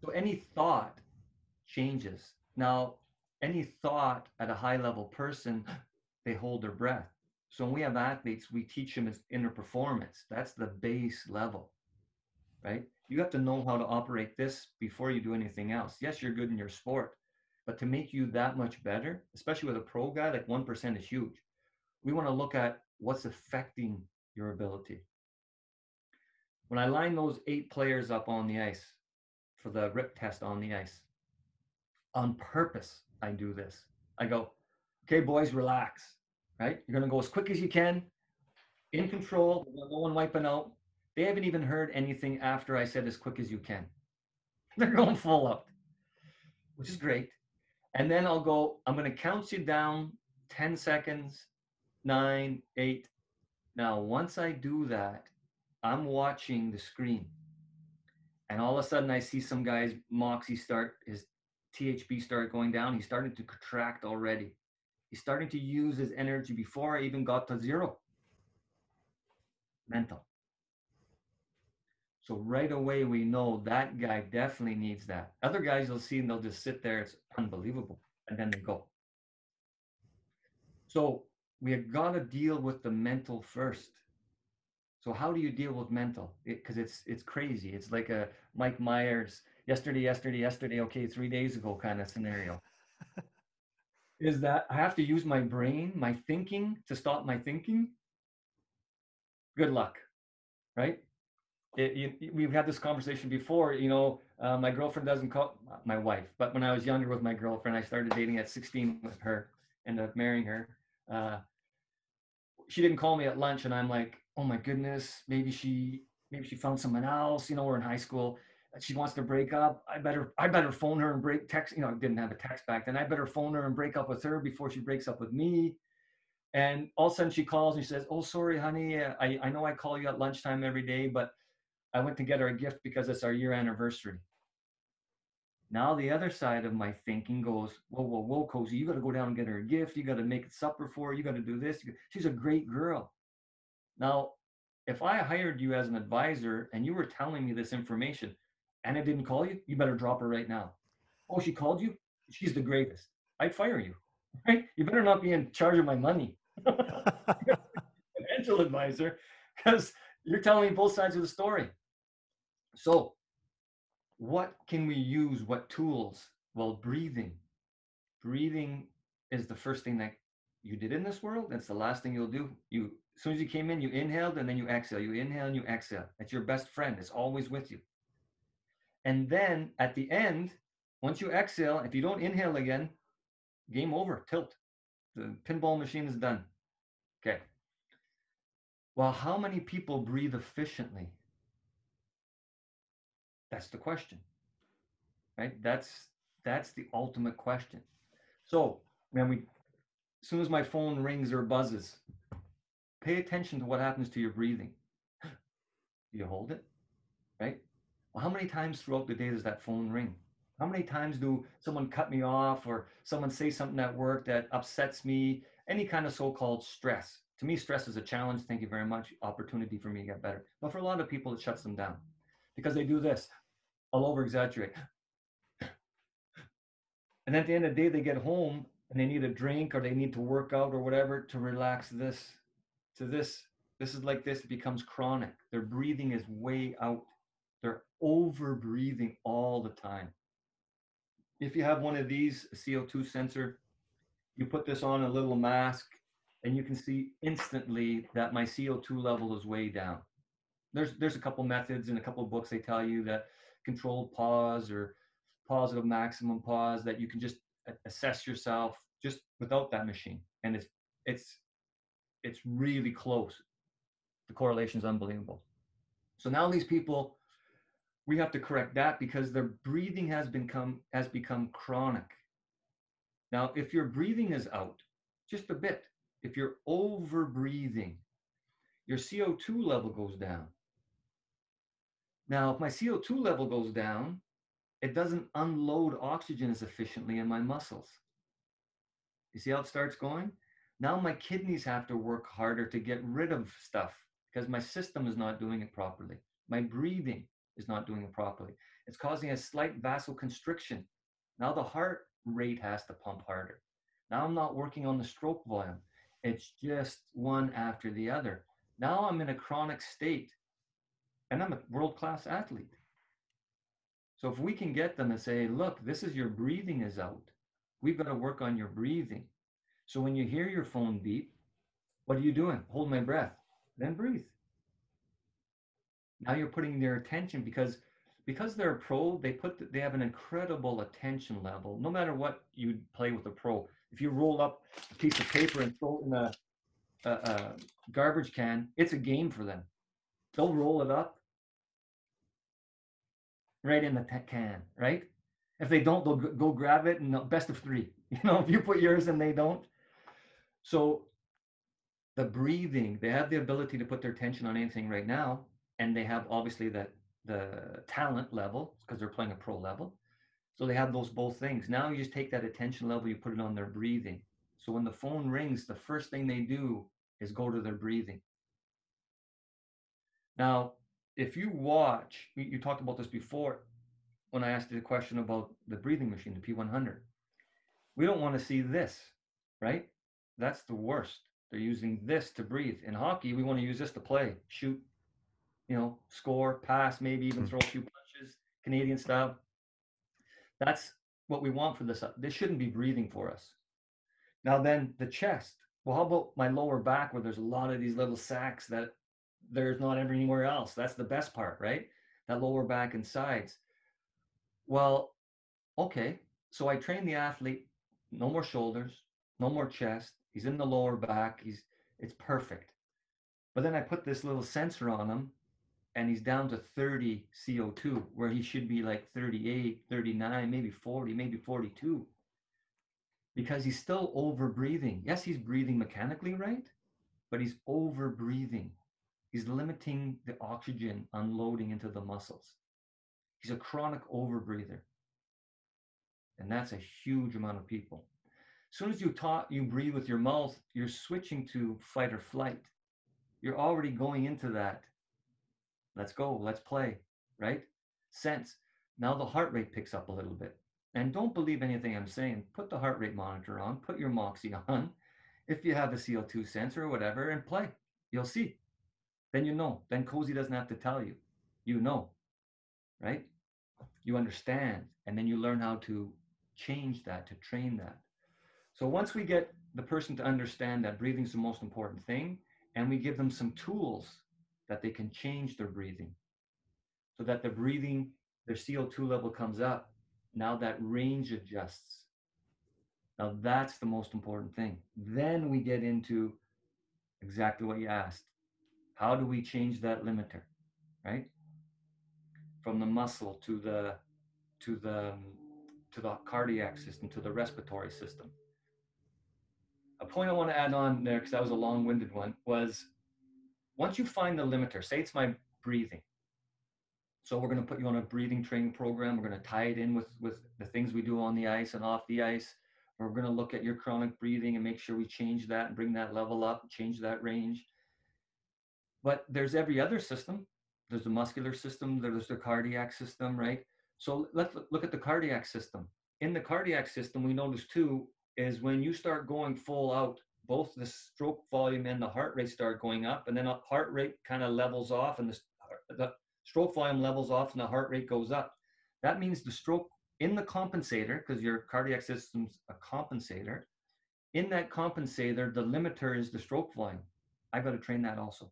So any thought changes. Now, any thought at a high level person, they hold their breath. So when we have athletes, we teach them as inner performance. That's the base level, right? You have to know how to operate this before you do anything else. Yes, you're good in your sport, but to make you that much better, especially with a pro guy, like 1% is huge. We want to look at what's affecting your ability. When I line those eight players up on the ice for the rip test on the ice, on purpose, I do this. I go, okay, boys, relax, right? You're going to go as quick as you can, in control, no one wiping out. They haven't even heard anything after I said as quick as you can. They're going full out, which is great. And then I'll go, I'm going to count you down 10 seconds, nine, eight. Now, once I do that, I'm watching the screen. And all of a sudden, I see some guy's Moxy start, his THB start going down. He's starting to contract already. He's starting to use his energy before I even got to zero. Mental. So right away, we know that guy definitely needs that. Other guys you'll see and they'll just sit there. It's unbelievable. And then they go. So we have got to deal with the mental first. So how do you deal with mental? Because it, it's it's crazy. It's like a Mike Myers yesterday, yesterday, yesterday. Okay, three days ago kind of scenario. Is that I have to use my brain, my thinking to stop my thinking? Good luck, right? it, it, we've had this conversation before. You know, uh, my girlfriend doesn't call my wife, but when I was younger with my girlfriend, I started dating at 16 with her, ended up marrying her. Uh, she didn't call me at lunch, and I'm like, oh my goodness, maybe she maybe she found someone else, you know, we're in high school. She wants to break up. I better, I better phone her and break text. You know, I didn't have a text back then. I better phone her and break up with her before she breaks up with me. And all of a sudden she calls and she says, "Oh, sorry, honey. I, I know I call you at lunchtime every day, but I went to get her a gift because it's our year anniversary." Now the other side of my thinking goes, whoa, whoa, whoa, Cozy, you got to go down and get her a gift. You got to make supper for her. You got to do this. She's a great girl. Now, if I hired you as an advisor and you were telling me this information and I didn't call you, you better drop her right now. Oh, she called you? She's the greatest. I'd fire you, right? You better not be in charge of my money. Financial advisor, because you're telling me both sides of the story. So what can we use? What tools? Well, breathing. Breathing is the first thing that you did in this world. That's the last thing you'll do. You as soon as you came in, you inhaled and then you exhale. You inhale and you exhale. It's your best friend. It's always with you. And then at the end, once you exhale, if you don't inhale again, game over, tilt. The pinball machine is done. Okay. Well, how many people breathe efficiently? That's the question, right? That's that's the ultimate question. So when we, as soon as my phone rings or buzzes, pay attention to what happens to your breathing. Do you hold it, right? Well, how many times throughout the day does that phone ring? How many times do someone cut me off or someone say something at work that upsets me? Any kind of so-called stress. To me, stress is a challenge. Thank you very much. Opportunity for me to get better. But for a lot of people, it shuts them down because they do this. I'll over exaggerate. And at the end of the day, they get home and they need a drink or they need to work out or whatever to relax this to this. This is like this, it becomes chronic. Their breathing is way out. They're over breathing all the time. If you have one of these, a CO2 sensor, you put this on a little mask and you can see instantly that my CO2 level is way down. There's, there's a couple methods in a couple books they tell you that controlled pause or positive maximum pause that you can just assess yourself just without that machine and it's it's it's really close the correlation is unbelievable so now these people we have to correct that because their breathing has become has become chronic now if your breathing is out just a bit if you're over breathing your co2 level goes down now, if my CO2 level goes down, it doesn't unload oxygen as efficiently in my muscles. You see how it starts going? Now my kidneys have to work harder to get rid of stuff because my system is not doing it properly. My breathing is not doing it properly. It's causing a slight vasoconstriction. Now the heart rate has to pump harder. Now I'm not working on the stroke volume. It's just one after the other. Now I'm in a chronic state and I'm a world class athlete. So if we can get them and say, look, this is your breathing is out, we've got to work on your breathing. So when you hear your phone beep, what are you doing? Hold my breath, then breathe. Now you're putting their attention because because they're a pro, they put they have an incredible attention level. No matter what you play with a pro, if you roll up a piece of paper and throw it in a, a, a garbage can, it's a game for them. They'll roll it up right in the can, right? If they don't, they'll go grab it and best of three. You know, if you put yours and they don't. So the breathing, they have the ability to put their attention on anything right now, and they have obviously that the talent level because they're playing a pro level. So they have those both things. Now you just take that attention level, you put it on their breathing. So when the phone rings, the first thing they do is go to their breathing. Now, if you watch, you talked about this before when I asked you the question about the breathing machine, the P100. We don't want to see this, right? That's the worst. They're using this to breathe. In hockey, we want to use this to play, shoot, you know, score, pass, maybe even hmm. throw a few punches, Canadian style. That's what we want for this. This shouldn't be breathing for us. Now, then the chest. Well, how about my lower back where there's a lot of these little sacs that there's not anywhere else. That's the best part, right? That lower back and sides. Well, okay. So I train the athlete, no more shoulders, no more chest. He's in the lower back. He's it's perfect. But then I put this little sensor on him and he's down to 30 CO2, where he should be like 38, 39, maybe 40, maybe 42. Because he's still over breathing. Yes, he's breathing mechanically right, but he's over breathing. He's limiting the oxygen unloading into the muscles. He's a chronic overbreather. And that's a huge amount of people. As soon as you talk, you breathe with your mouth, you're switching to fight or flight. You're already going into that. Let's go, let's play, right? Sense. Now the heart rate picks up a little bit. And don't believe anything I'm saying. Put the heart rate monitor on, put your Moxy on, if you have a CO2 sensor or whatever, and play. You'll see. Then you know. Then Cozy doesn't have to tell you. You know, right? You understand. And then you learn how to change that, to train that. So once we get the person to understand that breathing is the most important thing, and we give them some tools that they can change their breathing so that the breathing, their CO2 level comes up. Now that range adjusts. Now that's the most important thing. Then we get into exactly what you asked. How do we change that limiter, right? From the muscle to the to the to the cardiac system to the respiratory system. A point I want to add on there, because that was a long-winded one, was once you find the limiter, say it's my breathing. So we're going to put you on a breathing training program. We're going to tie it in with with the things we do on the ice and off the ice. We're going to look at your chronic breathing and make sure we change that and bring that level up, change that range. But there's every other system. There's the muscular system, there's the cardiac system, right? So let's look at the cardiac system. In the cardiac system, we notice too is when you start going full out, both the stroke volume and the heart rate start going up, and then a heart rate kind of levels off, and the, the stroke volume levels off, and the heart rate goes up. That means the stroke in the compensator, because your cardiac system's a compensator, in that compensator, the limiter is the stroke volume. I got to train that also.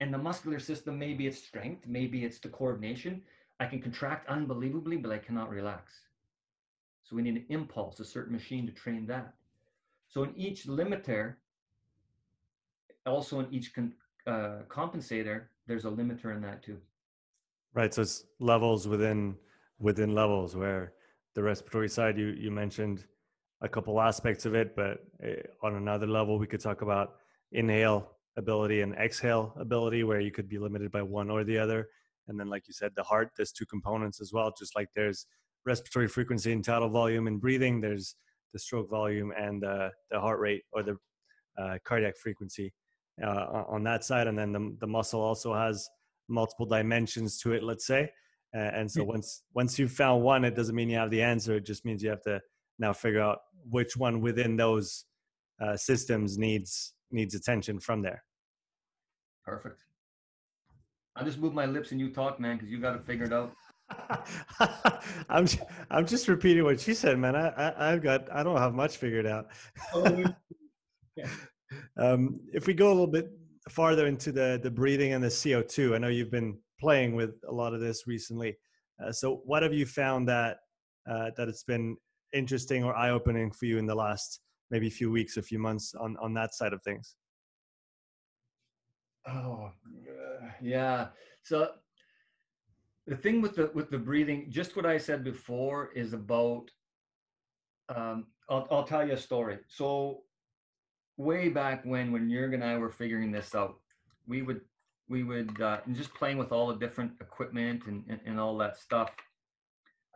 And the muscular system, maybe it's strength, maybe it's the coordination. I can contract unbelievably, but I cannot relax. We need an impulse, a certain machine to train that. So in each limiter, also in each con, uh, compensator, there's a limiter in that too.
Right. So it's levels within within levels where the respiratory side you you mentioned a couple aspects of it but eh, on another level we could talk about inhale ability and exhale ability where you could be limited by one or the other and then like you said the heart there's two components as well just like there's respiratory frequency and tidal volume and breathing there's the stroke volume and uh, the heart rate or the uh, cardiac frequency uh, on that side and then the, the muscle also has multiple dimensions to it let's say uh, and so once once you've found one, it doesn't mean you have the answer. It just means you have to now figure out which one within those uh, systems needs needs attention from there.
Perfect. I'll just move my lips and you talk, man, because you got it figured out.
I'm just, I'm just repeating what she said, man. I, I have got I don't have much figured out. Oh, yeah. um, if we go a little bit farther into the the breathing and the CO2, I know you've been playing with a lot of this recently. Uh, so, what have you found that uh, that it's been interesting or eye opening for you in the last maybe few weeks, a few months on on that side of things?
Oh, yeah. So the thing with the with the breathing, just what I said before, is about. Um, I'll I'll tell you a story. So way back when, when Jurg and I were figuring this out, we would we would uh, just playing with all the different equipment and, and, and all that stuff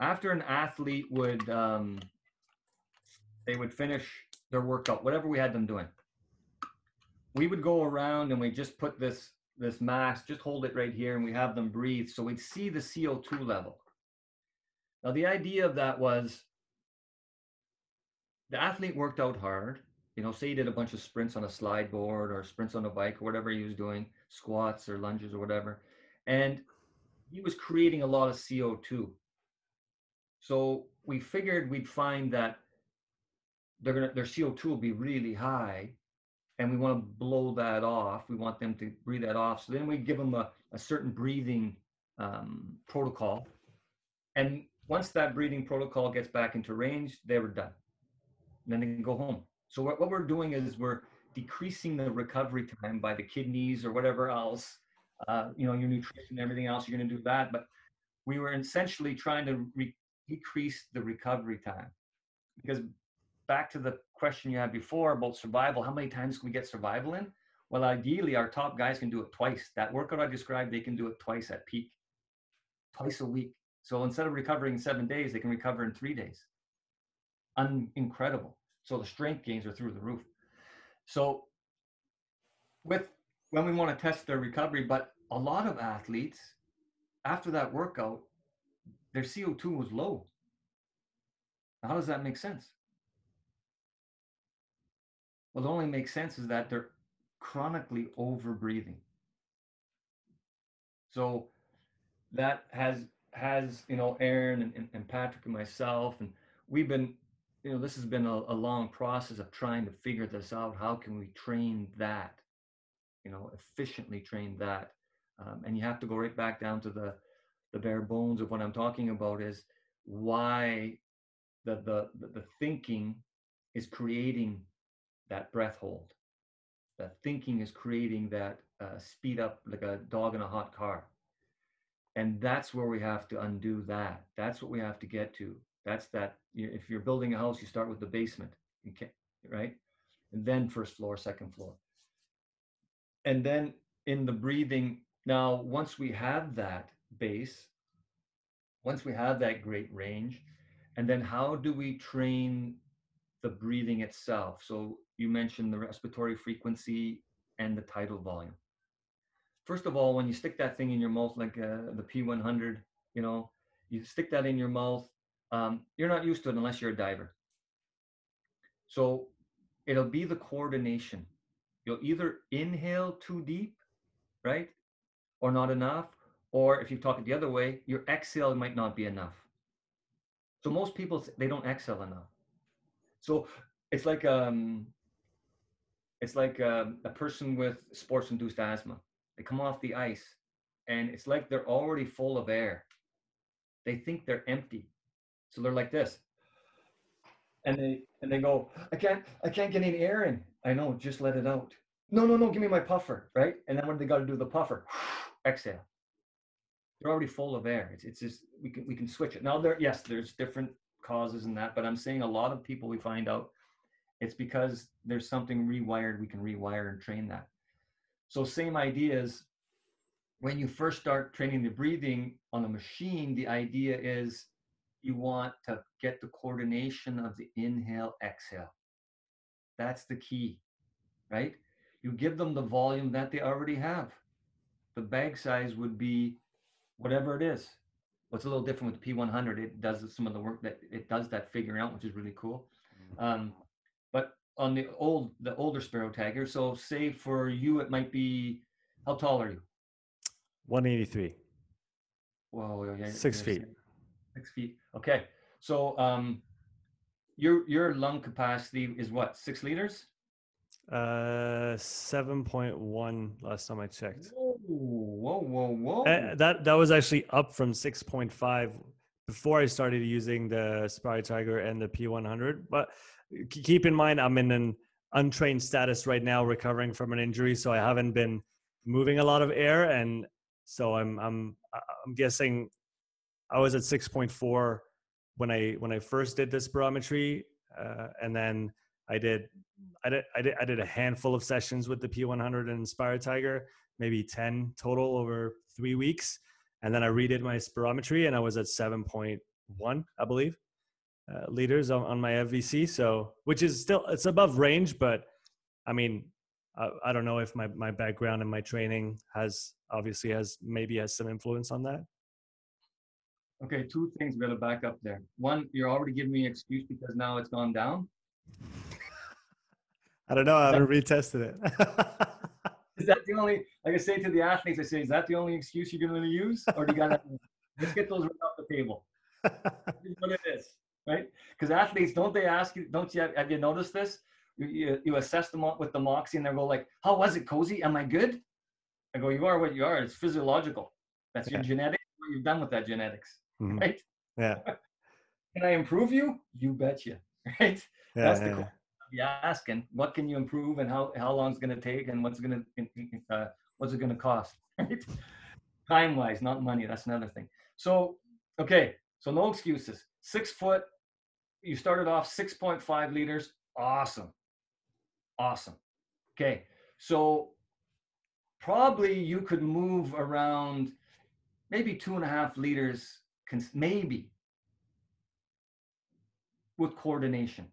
after an athlete would um, they would finish their workout whatever we had them doing we would go around and we just put this this mask just hold it right here and we have them breathe so we'd see the co2 level now the idea of that was the athlete worked out hard you know, say he did a bunch of sprints on a slide board or sprints on a bike or whatever he was doing, squats or lunges or whatever. And he was creating a lot of CO2. So we figured we'd find that they're gonna their CO2 will be really high and we want to blow that off. We want them to breathe that off. So then we give them a, a certain breathing um, protocol. And once that breathing protocol gets back into range, they were done. And then they can go home. So what, what we're doing is we're decreasing the recovery time by the kidneys or whatever else uh, you know, your nutrition everything else, you're going to do that. But we were essentially trying to re- decrease the recovery time because back to the question you had before about survival, how many times can we get survival in? Well, ideally, our top guys can do it twice. That workout I described, they can do it twice at peak, twice a week. So instead of recovering in seven days, they can recover in three days. Un- incredible. So the strength gains are through the roof. So with when we want to test their recovery, but a lot of athletes after that workout, their CO2 was low. How does that make sense? Well, only makes sense is that they're chronically over breathing. So that has has you know Aaron and, and, Patrick and myself and we've been you know this has been a, a long process of trying to figure this out. How can we train that? You know, efficiently train that. Um, and you have to go right back down to the the bare bones of what I'm talking about is why the the the thinking is creating that breath hold. The thinking is creating that uh, speed up like a dog in a hot car. And that's where we have to undo that. That's what we have to get to. That's that. If you're building a house, you start with the basement, okay, right? And then first floor, second floor. And then in the breathing, now once we have that base, once we have that great range, and then how do we train the breathing itself? So you mentioned the respiratory frequency and the tidal volume. First of all, when you stick that thing in your mouth, like uh, the P100, you know, you stick that in your mouth, um, you're not used to it unless you're a diver. So it'll be the coordination. You'll either inhale too deep, right? Or not enough. Or if you talk it the other way, your exhale might not be enough. So most people, they don't exhale enough. So it's like um, it's like a, um, a person with sports induced asthma. They come off the ice and it's like they're already full of air. They think they're empty. So they're like this. And they and they go, I can't I can't get any air in. I know, just let it out. No, no, no, give me my puffer, right? And then when they got to do the puffer, exhale. They're already full of air. It's it's just we can we can switch it. Now there yes, there's different causes in that, but I'm saying a lot of people we find out it's because there's something rewired, we can rewire and train that. So same idea is when you first start training the breathing on a machine, the idea is you want to get the coordination of the inhale, exhale. That's the key, right? You give them the volume that they already have. The bag size would be whatever it is. What's a little different with the P100, it does some of the work that it does that figuring out, which is really cool. Mm-hmm. Um, on the old the older SpiroTiger so say for you it might be how tall are you?
183
whoa yeah,
six feet.
six feet. Okay so um your your lung capacity is what six liters?
Uh 7.1 last time i checked.
Whoa whoa whoa whoa.
Uh, that that was actually up from 6.5 before i started using the SpiroTiger and the p100 but keep in mind I'm in an untrained status right now, recovering from an injury, so I haven't been moving a lot of air, and so I'm I'm I'm guessing I was at 6.4 when I when I first did this spirometry, uh, and then I did I did I did I did a handful of sessions with the P100 and SpiroTiger, maybe 10 total over three weeks, and then I redid my spirometry, and I was at 7.1, I believe uh, liters on, on my FVC. So, which is still it's above range, but I mean, I, I don't know if my my background and my training has obviously has maybe has some influence on that.
Okay, two things we got to back up there. One, you're already giving me an excuse because now it's gone down.
I don't know. I haven't retested it.
is that the only? Like I say to the athletes, I say, is that the only excuse you're going to use, or do you got to? let's get those right off the table. what it is right? Because athletes, don't they ask you, don't you, have, have you noticed this? You, you, you, assess them with the Moxy and they go like, how was it, Cozy? Am I good? I go, you are what you are. It's physiological. That's your yeah. genetics. What you've done with that genetics, mm-hmm. right?
Yeah.
can I improve you? You betcha, right?
Yeah,
That's
yeah,
the question. Yeah. Be asking, what can you improve and how, how long it's going to take and what's going to, uh, What's it going to cost? Right? Time wise, not money. That's another thing. So, okay. So no excuses. Six foot. You started off 6.5 liters. Awesome. Awesome. Okay. So probably you could move around maybe two and a half liters, maybe with coordination.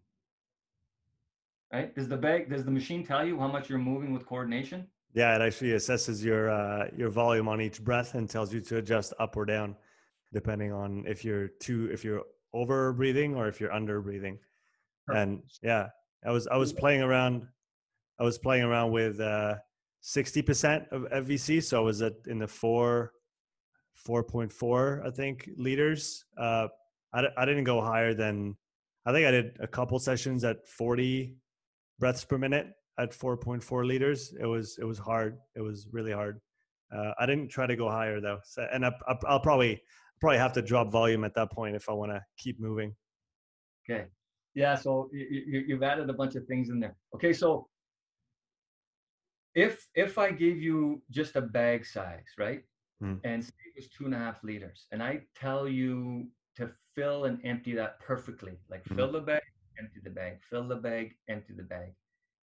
Right? Does the bag, does the machine tell you how much you're moving with coordination?
Yeah, it actually assesses your uh, your volume on each breath and tells you to adjust up or down, depending on if you're too if you're over breathing or if you're under breathing. And yeah, I was I was playing around, I was playing around with uh, sixty percent of FVC, so I was at in the four, four point four I think liters. Uh, I I didn't go higher than I think I did a couple sessions at forty breaths per minute at 4.4 liters. It was it was hard. It was really hard. Uh, I didn't try to go higher though, so, and I, will probably probably have to drop volume at that point if I want to keep moving.
Okay. Yeah. So you, you've added a bunch of things in there. Okay. So if if I gave you just a bag size, right, mm. and say it was two and a half liters, and I tell you to fill and empty that perfectly, like mm. fill the bag, empty the bag, fill the bag, empty the bag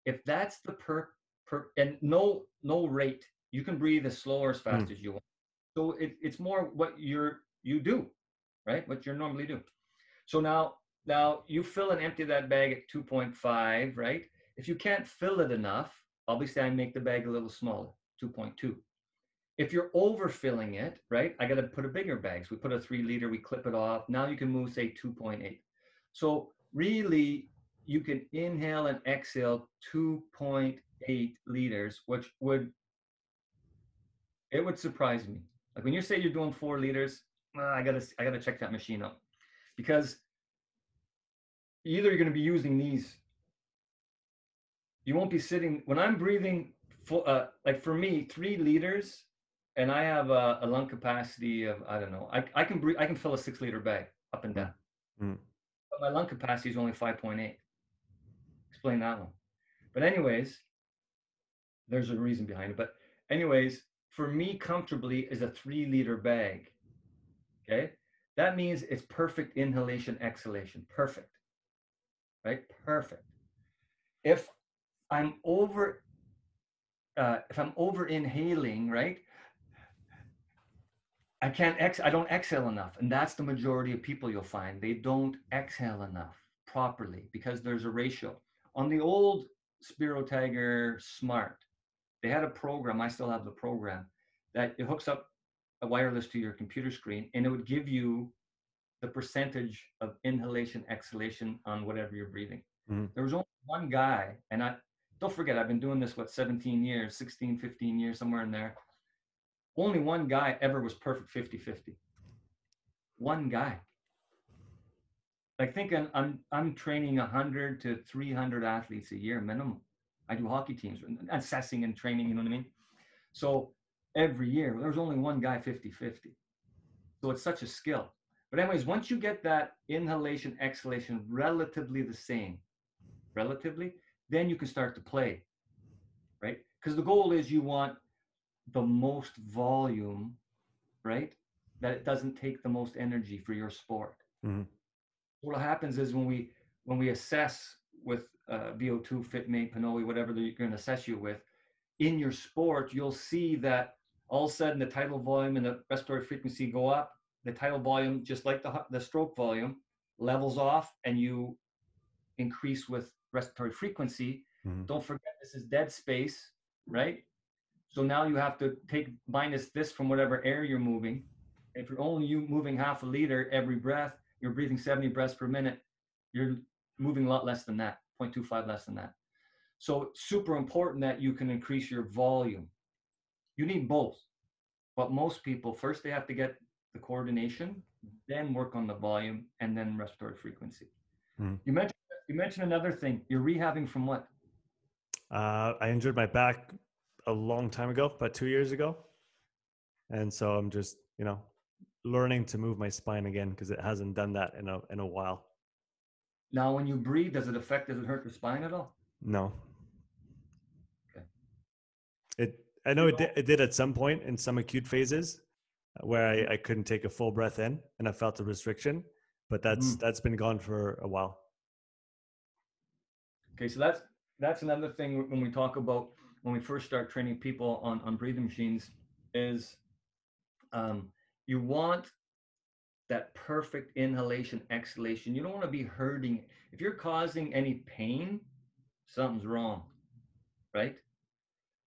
if that's the per, per and no no rate you can breathe as slow or as fast mm. as you want so it, it's more what you're you do right? What you normally do so now now you fill and empty that bag at 2.5 right? If you can't fill it enough obviously i make the bag a little smaller 2.2 if you're overfilling it right i got to put a bigger bag so we put a three liter we clip it off. Now you can move say 2.8 so really you can inhale and exhale 2.8 liters, which would it would surprise me. Like when you say you're doing four liters, uh, I gotta I gotta check that machine out because either you're gonna be using these. You won't be sitting when I'm breathing. Full, uh, like for me, three liters, and I have a, a, lung capacity of I don't know. I I can breathe. I can fill a six liter bag up and down. Mm. But my lung capacity is only five point eight explain that one. But anyways, there's a reason behind it. But anyways, for me, comfortably is a three liter bag. Okay, that means it's perfect inhalation exhalation. Perfect. Right, perfect. If I'm over, uh, if I'm over inhaling, right, I can't ex. I don't exhale enough, and that's the majority of people you'll find. They don't exhale enough properly because there's a ratio. On the old SpiroTiger Smart, they had a program. I still have the program that it hooks up wireless to your computer screen, and it would give you the percentage of inhalation, exhalation on whatever you're breathing. Mm-hmm. There was only one guy, and I don't forget, I've been doing this, what, 17 years, 16, 15 years, somewhere in there. Only one guy ever was perfect 50 50. One guy like thinking I'm I'm training 100 to 300 athletes a year minimum. I do hockey teams, assessing and training, you know what I mean? So every year, there's only one guy 50 50. So it's such a skill. But, anyways, once you get that inhalation, exhalation relatively the same, relatively, then you can start to play, right? Because the goal is you want the most volume, right? That it doesn't take the most energy for your sport. Mm-hmm what happens is when we when we assess with uh, VO2, FitMate, PNOE, whatever they're going to assess you with, in your sport, you'll see that all of a sudden the tidal volume and the respiratory frequency go up. The tidal volume, just like the, the stroke volume, levels off and you increase with respiratory frequency. Mm-hmm. Don't forget this is dead space, right? So now you have to take minus this from whatever air you're moving. If you're only you moving half a liter every breath, you're breathing 70 breaths per minute, you're moving a lot less than that, 0.25 less than that. So super important that you can increase your volume. You need both. But most people, first they have to get the coordination, then work on the volume, and then respiratory frequency. Mm. You mentioned you mentioned another thing. You're rehabbing from what?
Uh, I injured my back a long time ago, about two years ago, and so I'm just you know learning to move my spine again because it hasn't done that in a in a while.
Now, when you breathe, does it affect? Does it hurt your spine at all?
No. Okay. It I know it did, it did at some point in some acute phases uh, where I. I couldn't take a full breath in and I felt the restriction, but that's
Mm.
that's been gone for a while.
Okay, so that's that's another thing when we talk about when we first start training people on on breathing machines is um, you want that perfect inhalation exhalation. You don't want to be hurting. If you're causing any pain, something's wrong, right?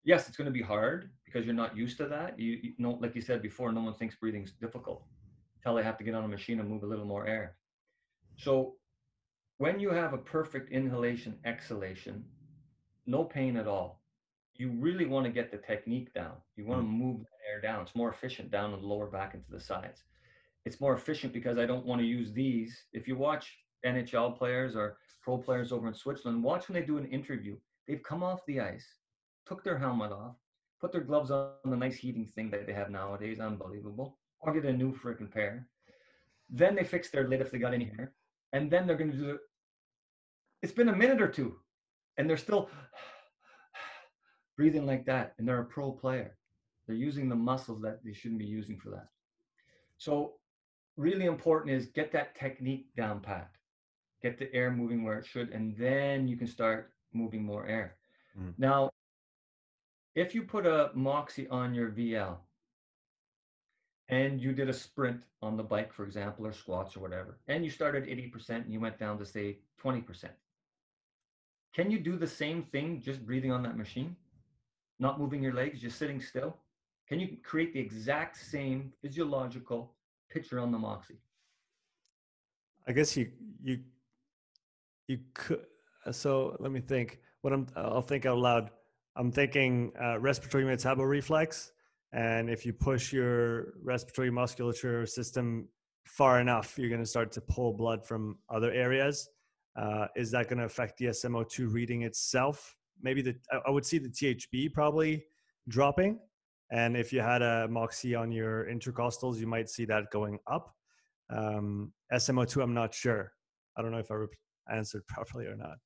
Yes, it's going to be hard because you're not used to that. You, you know, like you said before, no one thinks breathing's difficult until they have to get on a machine and move a little more air. So when you have a perfect inhalation exhalation, no pain at all, you really want to get the technique down. You want to mm. move that air down. It's more efficient down the lower back into the sides. It's more efficient because I don't want to use these. If you watch NHL players or pro players over in Switzerland, watch when they do an interview. They've come off the ice, took their helmet off, put their gloves on the nice heating thing that they have nowadays, unbelievable, or get a new freaking pair. Then they fix their lid if they got any hair, and then they're going to do the. It's been a minute or two, and they're still breathing like that, and they're a pro player. They're using the muscles that they shouldn't be using for that. So, really important is get that technique down pat, get the air moving where it should, and then you can start moving more air.
Mm.
Now, if you put a Moxy on your VL and you did a sprint on the bike, for example, or squats or whatever, and you started 80% and you went down to say 20%, can you do the same thing just breathing on that machine? Not moving your legs, just sitting still? Can you create the exact same physiological picture on the Moxy?
I guess you you you could. So let me think. What I'm I'll think out loud. I'm thinking uh, respiratory metaboreflex, and if you push your respiratory musculature system far enough, you're going to start to pull blood from other areas. Uh, is that going to affect the SMO2 reading itself? Maybe the I- would see the THB probably dropping, and if you had a Moxy on your intercostals, you might see that going up. Um, SMO2, I'm not sure. I don't know if I re- answered properly or not.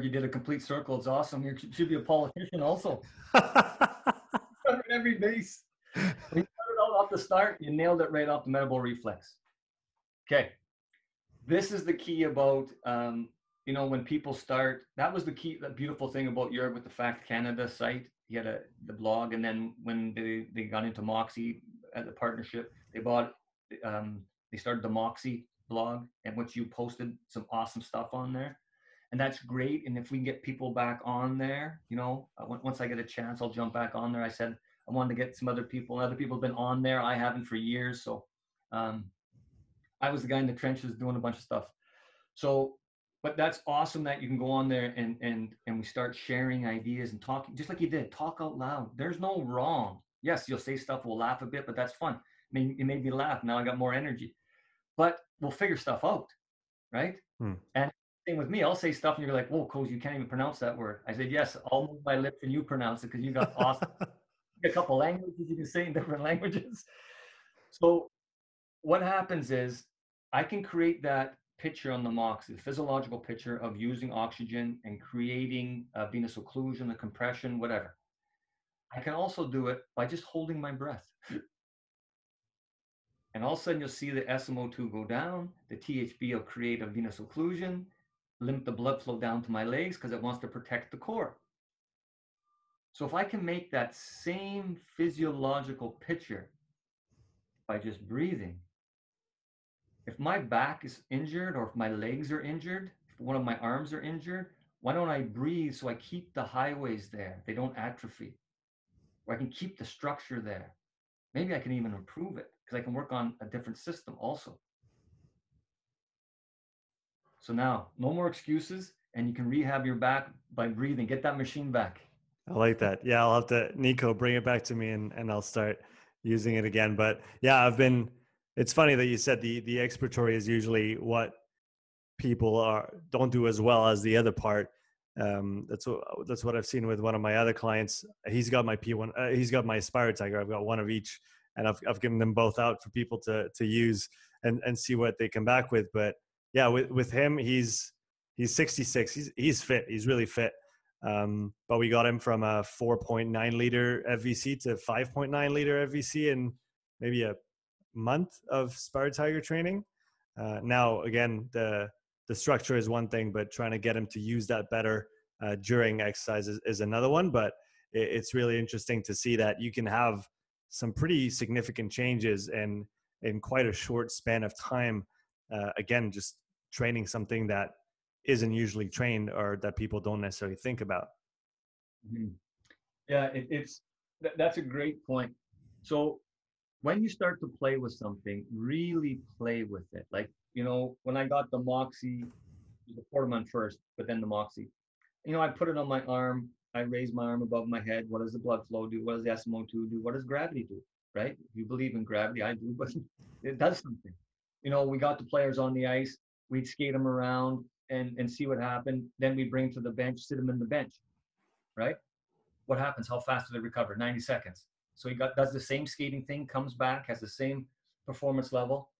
You did a complete circle. It's awesome. You should be a politician also. Covered every base. When you started out off the start, you nailed it right off the metabolic reflex. Okay. This is the key about, um, you know, when people start, that was the key, the beautiful thing about Europe with the Fact Canada site. He had a, the blog. And then when they, they got into Moxy at the partnership, they bought, um, they started the Moxy blog and which you posted some awesome stuff on there and that's great. And if we can get people back on there, you know, uh, once I get a chance, I'll jump back on there. I said I wanted to get some other people. Other people have been on there. I haven't for years. So um, I was the guy in the trenches doing a bunch of stuff. So, but that's awesome that you can go on there and and and we start sharing ideas and talking, just like you did. Talk out loud. There's no wrong. Yes, you'll say stuff. We'll laugh a bit, but that's fun. I mean, it made me laugh. Now I got more energy. But we'll figure stuff out, right?
Hmm.
And same with me. I'll say stuff and you're like, whoa, Coz, you can't even pronounce that word. I said, yes, I'll move my lips and you pronounce it because you got awesome. a couple languages you can say in different languages. So what happens is I can create that picture on the Moxy, the physiological picture of using oxygen and creating uh, venous occlusion, the compression, whatever. I can also do it by just holding my breath. And all of a sudden, you'll see the SMO2 go down. The THB will create a venous occlusion, limit the blood flow down to my legs because it wants to protect the core. So if I can make that same physiological picture by just breathing, if my back is injured or if my legs are injured, if one of my arms are injured, why don't I breathe so I keep the highways there? They don't atrophy. Or I can keep the structure there. Maybe I can even improve it because I can work on a different system also. So now, no more excuses, and you can rehab your back by breathing. Get that machine back.
I like that. Yeah, I'll have to Nico bring it back to me and, and I'll start using it again. But yeah, I've been it's funny that you said the the expiratory is usually what people are don't do as well as the other part. Um, that's what that's what I've seen with one of my other clients. He's got my P1, uh, he's got my SpiroTiger. I've got one of each, and I've I've given them both out for people to to use and and see what they come back with. But yeah, with with him, he's he's 66. He's he's fit. He's really fit. Um, but we got him from a 4.9 liter FVC to 5.9 liter FVC in maybe a month of SpiroTiger training. Uh, now, again, the the structure is one thing, but trying to get him to use that better uh, during exercise is, is, another one. But it, it's really interesting to see that you can have some pretty significant changes in in quite a short span of time. Uh, again, just training something that isn't usually trained or that people don't necessarily think about.
Mm-hmm. Yeah, it, it's th- that's a great point. So when you start to play with something, really play with it. Like you know, when I got the Moxy, the Portamon first, but then the Moxy. You know, I put it on my arm. I raise my arm above my head. What does the blood flow do? What does the SMO2 do? What does gravity do? Right? If you believe in gravity, I do, but it does something. You know, we got the players on the ice. We'd skate them around and and see what happened. Then we bring to the bench, sit him in the bench, right? What happens? How fast do they recover? 90 seconds. So he got does the same skating thing, comes back, has the same performance level.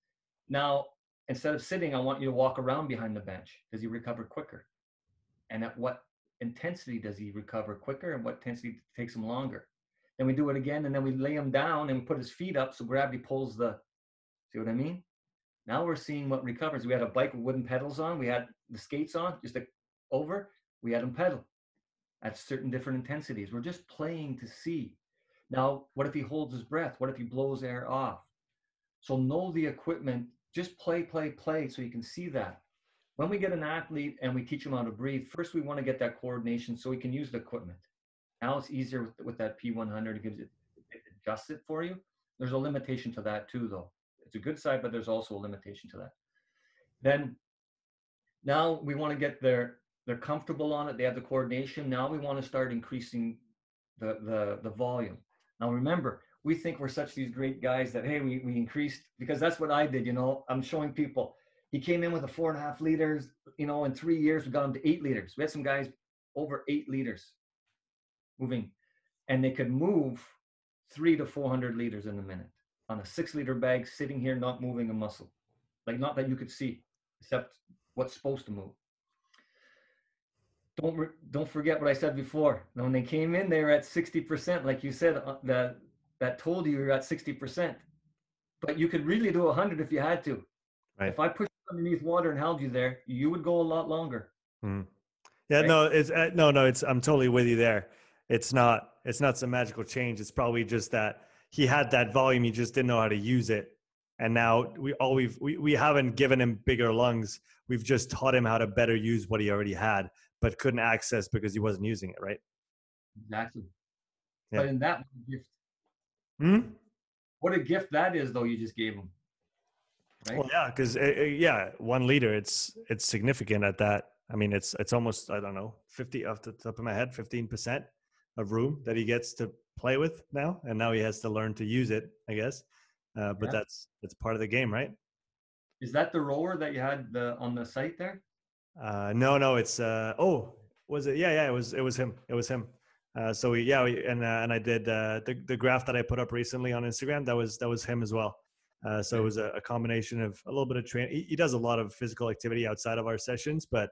Now, instead of sitting, I want you to walk around behind the bench. Does he recover quicker? And at what intensity does he recover quicker and what intensity takes him longer? Then we do it again and then we lay him down and put his feet up so gravity pulls the see what I mean? Now we're seeing what recovers. We had a bike with wooden pedals on. We had the skates on, just a, over. We had them pedal at certain different intensities. We're just playing to see. Now, what if he holds his breath? What if he blows air off? So know the equipment. Just play, play, play so you can see that. When we get an athlete and we teach him how to breathe, first we want to get that coordination so he can use the equipment. Now it's easier with, with that P100. It gives it, it adjusts it for you. There's a limitation to that too, though. It's a good side, but there's also a limitation to that. Then now we want to get their they're comfortable on it. They have the coordination. Now we want to start increasing the the the volume. Now remember, we think we're such these great guys that hey, we we increased because that's what I did. You know, I'm showing people. He came in with a four and a half liters. You know, in three years we got him to eight liters. We had some guys over eight liters moving, and they could move three to four hundred liters in a minute on a six liter bag sitting here not moving a muscle. Like not that you could see except what's supposed to move. Don't re- don't forget what i said before. When they came in they were at 60% like you said uh, that that told you you're at 60% but you could really do 100 if you had to. Right. if i pushed underneath water and held you there you would go a lot longer.
Mm. yeah right? no it's uh, no no it's i'm totally with you there. It's not it's not some magical change. It's probably just that he had that volume, he just didn't know how to use it. And now we all we've we, we haven't given him bigger lungs. We've just taught him how to better use what he already had, but couldn't access because he wasn't using it, right?
Exactly. Yeah. But in that gift,
hmm?
what a gift that is, though. You just gave him.
Right? Well, yeah, because uh, uh, yeah, one liter, it's it's significant at that. I mean, it's it's almost I don't know, fifty off the top of my head, fifteen percent of room that he gets to play with now, and now he has to learn to use it, I guess. Uh, but yeah. that's that's part of the game, right?
Is that the rower that you had the, on the site there?
Uh, no, no, it's uh, oh, was it? Yeah, yeah, it was it was him. It was him. Uh, so we, yeah, we, and uh, and I did uh, the the graph that I put up recently on Instagram. That was that was him as well. Uh, so it was a, a, combination of a little bit of training. He, he, does a lot of physical activity outside of our sessions, but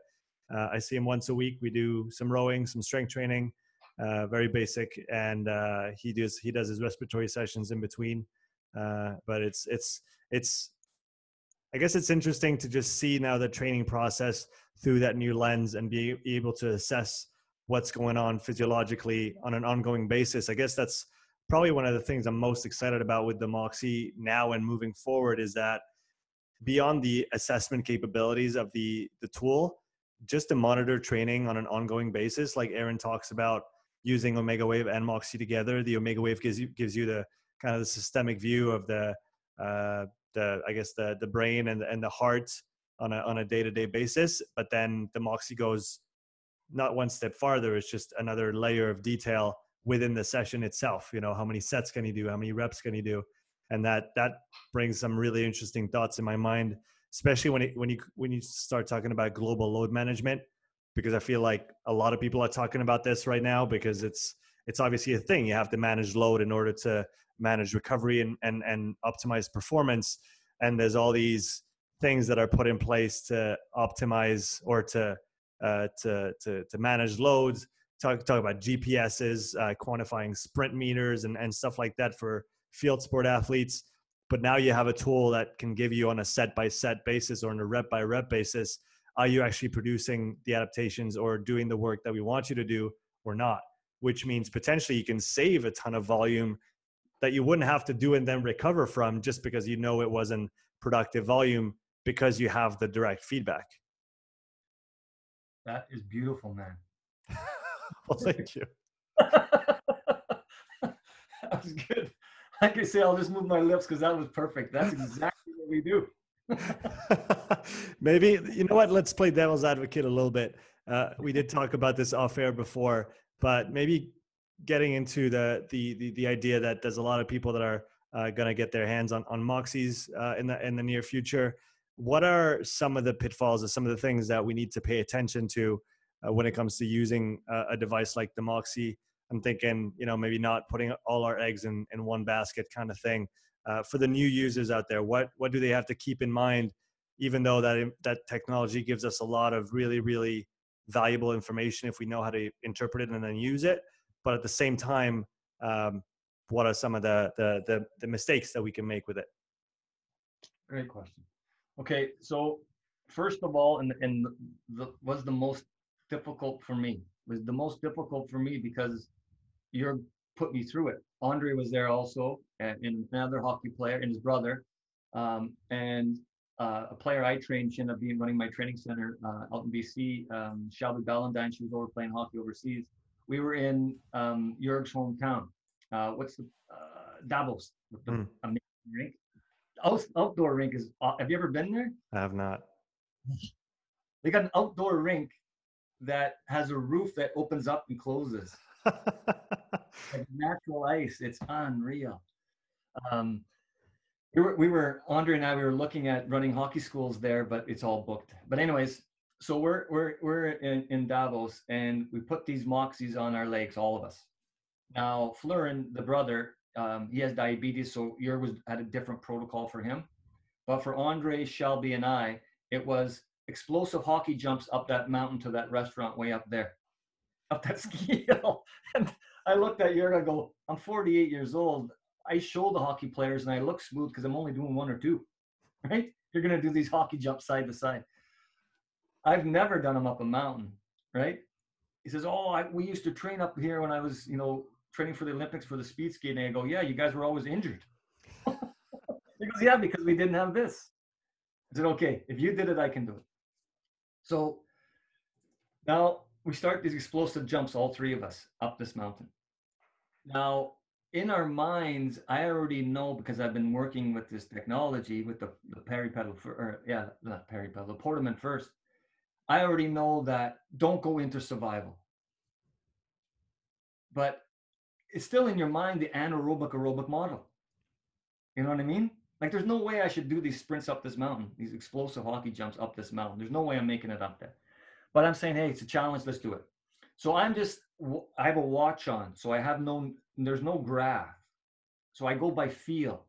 uh, I see him once a week. We do some rowing, some strength training, uh, very basic, and uh, he does he does his respiratory sessions in between. Uh, but it's it's it's I guess it's interesting to just see now the training process through that new lens and be able to assess what's going on physiologically on an ongoing basis. I guess that's probably one of the things I'm most excited about with the Moxy now and moving forward is that beyond the assessment capabilities of the the tool, just to monitor training on an ongoing basis, like Aaron talks about using Omegawave and Moxy together. The Omegawave gives you gives you the kind of the systemic view of the uh, the I guess the the brain and and the heart on a on a day to day basis. But then the Moxy goes not one step farther. It's just another layer of detail within the session itself. You know, how many sets can you do? How many reps can you do? And that that brings some really interesting thoughts in my mind, especially when it, when you when you start talking about global load management because I feel like a lot of people are talking about this right now because it's it's obviously a thing. You have to manage load in order to manage recovery and and, and optimize performance. And there's all these things that are put in place to optimize or to uh, to, to to manage loads talk talk about GPSs, uh, quantifying sprint meters, and and stuff like that for field sport athletes. But now you have a tool that can give you on a set by set basis or on a rep by rep basis, are you actually producing the adaptations or doing the work that we want you to do or not? Which means potentially you can save a ton of volume that you wouldn't have to do and then recover from just because you know it wasn't productive volume because you have the direct feedback.
That is beautiful, man.
well, thank you.
that was good. Like I say, I'll just move my lips because that was perfect. That's exactly what we do.
Maybe you know what? Let's play devil's advocate a little bit. Uh, we did talk about this off air before, but maybe getting into the the the, the idea that there's a lot of people that are uh, going to get their hands on on Moxys uh, in the in the near future. What are some of the pitfalls or some of the things that we need to pay attention to uh, when it comes to using a, a device like the Moxy? I'm thinking, you know, maybe not putting all our eggs in, in one basket kind of thing. Uh, for the new users out there, what what do they have to keep in mind? Even though that that technology gives us a lot of really really valuable information if we know how to interpret it and then use it, but at the same time, um, what are some of the, the, the the mistakes that we can make with it?
Great question. Okay, so first of all, and and the, was the most difficult for me was the most difficult for me because you're put me through it. Andre was there also, and, another hockey player, and his brother, um, and uh, a player I trained. She ended up being running my training center uh, out in BC. Um, Shelby Ballendine, she was over playing hockey overseas we were in um, Jurg's hometown. Uh, what's the uh, Davos? The mm. amazing rink. Out, outdoor rink is. Uh, have you ever been there?
I have not.
They got an outdoor rink that has a roof that opens up and closes. like natural ice. It's unreal. Um, we were, we were Andre and I we were looking at running hockey schools there, but it's all booked. But anyways, so we're we're we're in, in Davos and we put these Moxys on our legs, all of us. Now Florin, the brother, um, he has diabetes, so Jurg was had a different protocol for him. But for Andre, Shelby, and I, it was explosive hockey jumps up that mountain to that restaurant way up there, up that ski hill. And I looked at Jurg, I go, I'm 48 years old. I show the hockey players and I look smooth because I'm only doing one or two, right? You're gonna do these hockey jumps side to side. I've never done them up a mountain, right? He says, "Oh, I, we used to train up here when I was, you know, training for the Olympics for the speed skating." I go, "Yeah, you guys were always injured." he goes, "Yeah, because we didn't have this." I said, "Okay, if you did it, I can do it." So now we start these explosive jumps, all three of us, up this mountain. Now, in our minds, I already know because I've been working with this technology with the, the pedal for, or yeah, not pedal, the Portamon first. I already know that don't go into survival. But it's still in your mind the anaerobic aerobic model. You know what I mean? Like there's no way I should do these sprints up this mountain, these explosive hockey jumps up this mountain. There's no way I'm making it up there. But I'm saying, hey, it's a challenge. Let's do it. So I'm just, I have a watch on. So I have no, there's no graph. So I go by feel,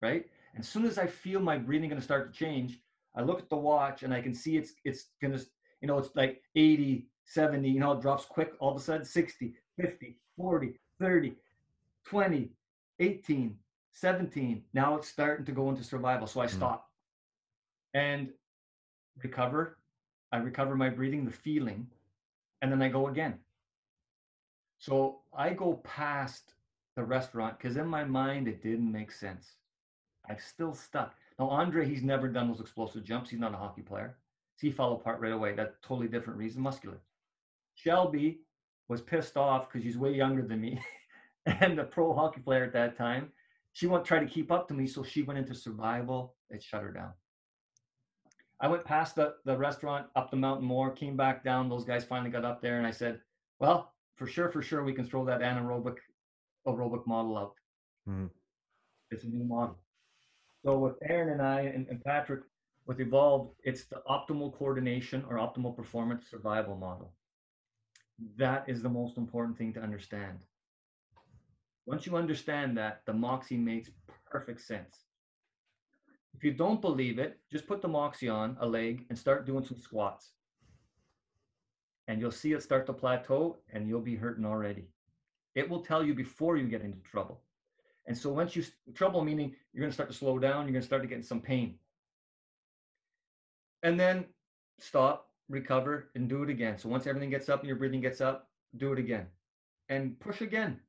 right? And as soon as I feel my breathing going to start to change, I look at the watch and I can see it's it's gonna you know it's like 80, 70, you know, it drops quick all of a sudden 60, 50, 40, 30, 20, 18, 17. Now it's starting to go into survival. So I hmm. stop and recover. I recover my breathing, the feeling, and then I go again. So I go past the restaurant because in my mind it didn't make sense. I'm still stuck. Now, Andre, he's never done those explosive jumps. He's not a hockey player. So he fell apart right away. That totally different reason, muscular. Shelby was pissed off because she's way younger than me and a pro hockey player at that time. She won't try to keep up to me, so she went into survival. It shut her down. I went past the, the restaurant, up the mountain more, came back down. Those guys finally got up there, and I said, Well, for sure, for sure, we can throw that anaerobic aerobic model out. Mm-hmm. It's a new model. So with Aaron and I and, and Patrick, with Evolved, it's the optimal coordination or optimal performance survival model. That is the most important thing to understand. Once you understand that, the Moxy makes perfect sense. If you don't believe it, just put the Moxy on a leg and start doing some squats. and you'll see it start to plateau and you'll be hurting already. It will tell you before you get into trouble. And so once you trouble meaning you're going to start to slow down, you're going to start to get some pain. And then stop, recover, and do it again. So once everything gets up and your breathing gets up, do it again. And push again.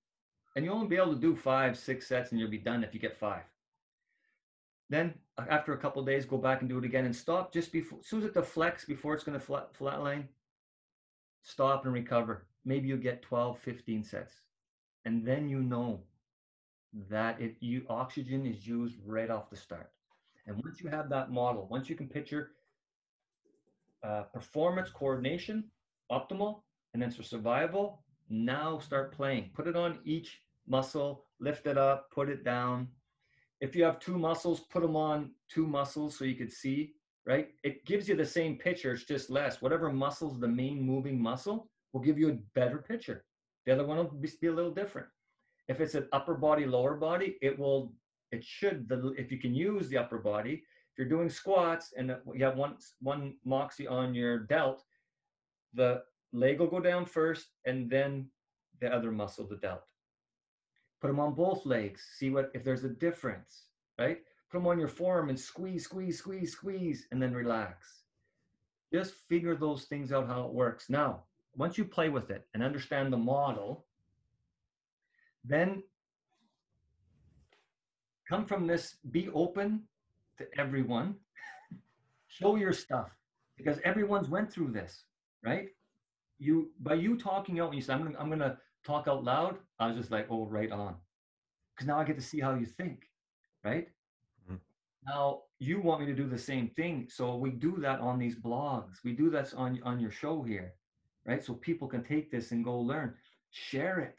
And you'll only be able to do five, six sets, and you'll be done if you get five. Then after a couple days, go back and do it again and stop just before, as soon as it deflects before it's going to flat, flatline, stop and recover. Maybe you get 12, 15 sets. And then you know that it you oxygen is used right off the start. And once you have that model, once you can picture uh, performance coordination, optimal, and then for survival, now start playing. Put it on each muscle, lift it up, put it down. If you have two muscles, put them on two muscles so you could see, right? It gives you the same picture, it's just less. Whatever muscle's the main moving muscle will give you a better picture. The other one will be a little different. If it's an upper body, lower body, it will, it should, the, if you can use the upper body, if you're doing squats and you have one, one Moxy on your delt, the leg will go down first and then the other muscle, the delt. Put them on both legs, see what, if there's a difference, right? Put them on your forearm and squeeze, squeeze, squeeze, squeeze, and then relax. Just figure those things out how it works. Now, once you play with it and understand the model, then come from this, be open to everyone, show your stuff because everyone's went through this, right? You by you talking out when you say I'm gonna, I'm gonna talk out loud, I was just like, oh, right on, because now I get to see how you think, right? Mm-hmm. Now you want me to do the same thing, so we do that on these blogs. We do that on on your show here, right? So people can take this and go learn, share it,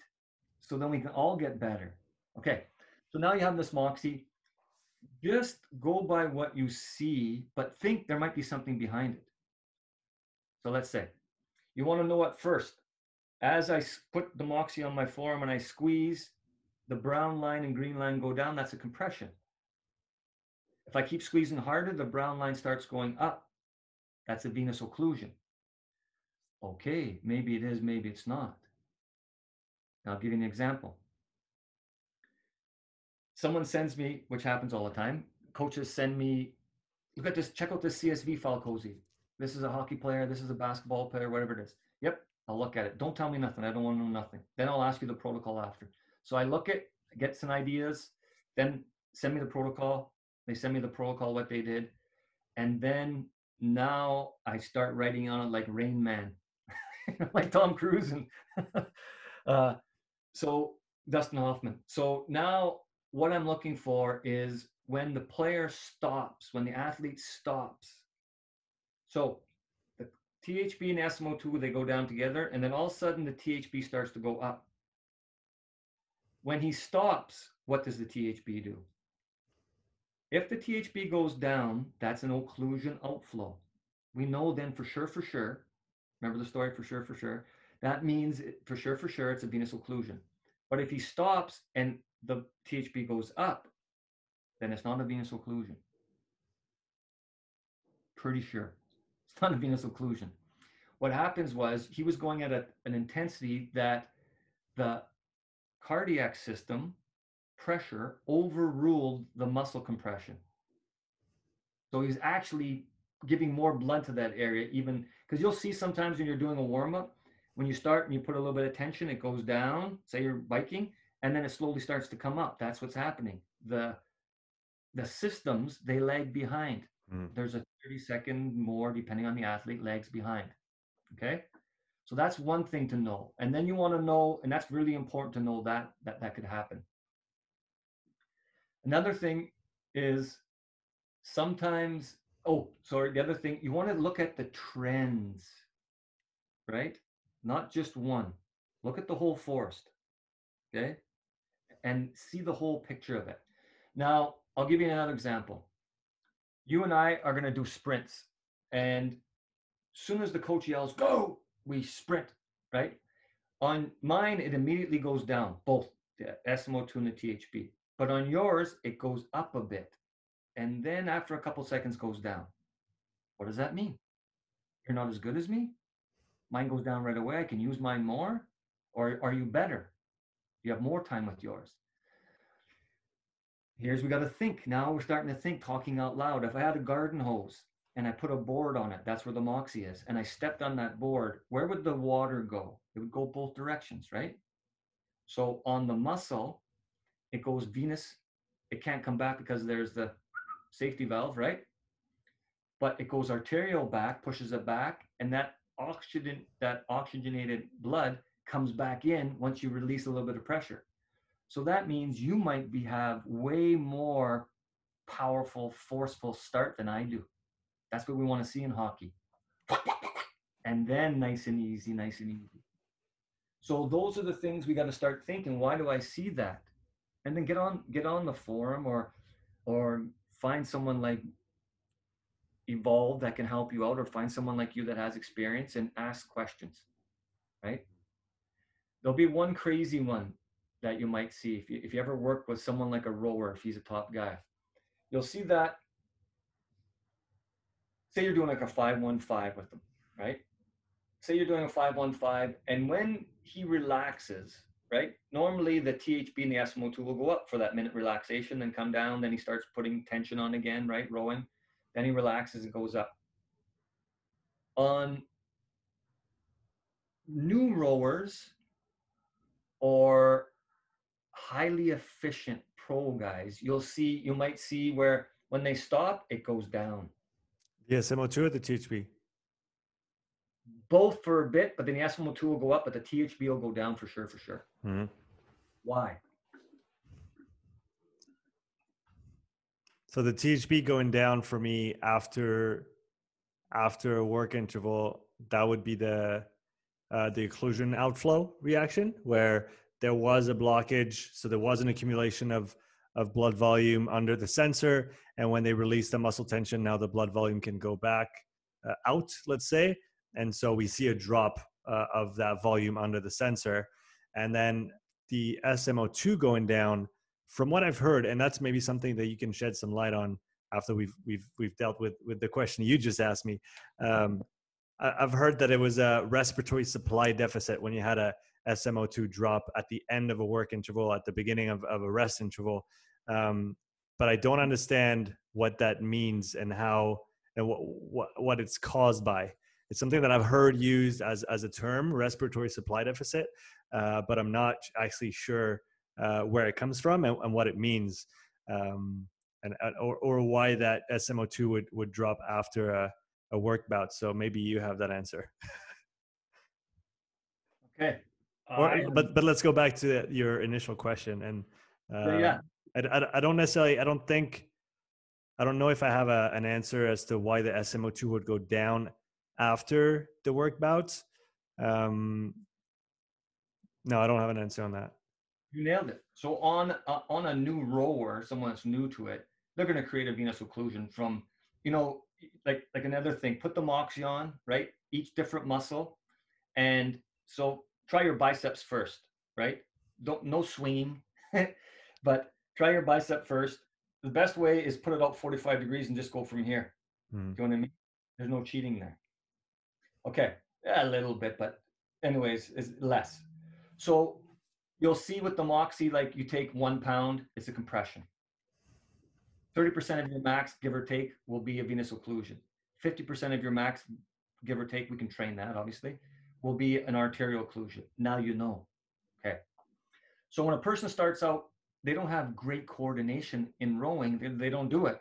so then we can all get better. Okay, so now you have this Moxy. Just go by what you see, but think there might be something behind it. So let's say you want to know what first. As I put the Moxy on my forearm and I squeeze, the brown line and green line go down. That's a compression. If I keep squeezing harder, the brown line starts going up. That's a venous occlusion. Okay, maybe it is, maybe it's not. I'll give you an example. Someone sends me, which happens all the time, coaches send me, look at this, check out this CSV file, Cozy. This is a hockey player, this is a basketball player, whatever it is. Yep, I'll look at it. Don't tell me nothing. I don't want to know nothing. Then I'll ask you the protocol after. So I look at, get some ideas, then send me the protocol. They send me the protocol, what they did. And then now I start writing on it like Rain Man, like Tom Cruise. And uh, so Dustin Hoffman. So now what I'm looking for is when the player stops, when the athlete stops. So THB and SMO2, they go down together, and then all of a sudden the THB starts to go up. When he stops, what does the THB do? If the THB goes down, that's an occlusion outflow. We know then for sure, for sure, remember the story for sure, for sure, that means for sure, for sure, it's a venous occlusion. But if he stops and the THB goes up, then it's not a venous occlusion. Pretty sure. Not a venous occlusion. What happens was he was going at a, an intensity that the cardiac system pressure overruled the muscle compression. So he's actually giving more blood to that area, even because you'll see sometimes when you're doing a warm up, when you start and you put a little bit of tension, it goes down, say you're biking, and then it slowly starts to come up. That's what's happening. The the systems, they lag behind. Mm. There's a 30 second more, depending on the athlete, legs behind. Okay. So that's one thing to know. And then you want to know, and that's really important to know that that, that could happen. Another thing is sometimes, oh, sorry, the other thing, you want to look at the trends, right? not just one. Look at the whole forest, okay? And see the whole picture of it. Now, I'll give you another example. You and I are going to do sprints. And as soon as the coach yells, go, we sprint, right? On mine, it immediately goes down, both the SMO2 and the THB. But on yours, it goes up a bit. And then after a couple seconds goes down. What does that mean? You're not as good as me? mine goes down right away. I can use mine more. Or are you better? You have more time with yours. Here's we got to think. Now we're starting to think, talking out loud. If I had a garden hose and I put a board on it, that's where the Moxy is, and I stepped on that board, where would the water go? It would go both directions, right? So on the muscle, it goes venous. It can't come back because there's the safety valve, right? But it goes arterial back, pushes it back, and that oxygen, that oxygenated blood comes back in once you release a little bit of pressure. So that means you might be have way more powerful, forceful start than I do. That's what we want to see in hockey. And then nice and easy, nice and easy. So those are the things we got to start thinking. Why do I see that? And then get on get on the forum or or find someone like Evolve that can help you out, or find someone like you that has experience and ask questions. Right? There'll be one crazy one that you might see if you, if you ever work with someone like a rower, if he's a top guy. You'll see that. Say you're doing like a 515 with them, right? Say you're doing a 515, and when he relaxes, right? Normally the THB and the SMO2 will go up for that minute relaxation, then come down, then he starts putting tension on again, right? Rowing. Then he relaxes and goes up. On new rowers or highly efficient pro guys, you'll see, you might see where when they stop, it goes down.
The SMO2 or the THB?
Both for a bit, but then the SMO2 will go up, but the THB will go down for sure, for sure.
Mm-hmm.
Why?
So the THB going down for me after after a work interval, that would be the uh, the occlusion outflow reaction, where there was a blockage, so there was an accumulation of of blood volume under the sensor, and when they release the muscle tension, now the blood volume can go back uh, out, let's say, and so we see a drop uh, of that volume under the sensor, and then the SMO2 going down from what I've heard, and that's maybe something that you can shed some light on after we've we've we've dealt with with the question you just asked me. Um, I've heard that it was a respiratory supply deficit when you had a SMO2 drop at the end of a work interval, at the beginning of, of a rest interval. Um, but I don't understand what that means and how and what, what what it's caused by. It's something that I've heard used as as a term, respiratory supply deficit, uh, but I'm not actually sure uh, where it comes from and, and what it means, um, and or, or why that SMO2 would would drop after a, a work bout. So maybe you have that answer.
okay.
Or, but but let's go back to your initial question and uh,
yeah,
I, I, I don't necessarily I don't think I don't know if I have a, an answer as to why the SMO2 would go down after the work bouts. Um, no, I don't have an answer on that.
You nailed it. So on uh, on a new rower, someone that's new to it, they're going to create a venous occlusion from, you know, like like another thing. Put the Moxy on, right? Each different muscle, and so try your biceps first, right? Don't no swinging, but try your bicep first. The best way is put it out 45 degrees and just go from here.
Mm.
Do you know what I mean? There's no cheating there. Okay, a little bit, but anyways, is less. So you'll see with the Moxy, like you take one pound, it's a compression. 30% of your max, give or take, will be a venous occlusion. 50% of your max, give or take, we can train that obviously, will be an arterial occlusion. Now you know. Okay. So when a person starts out, they don't have great coordination in rowing, they, they don't do it.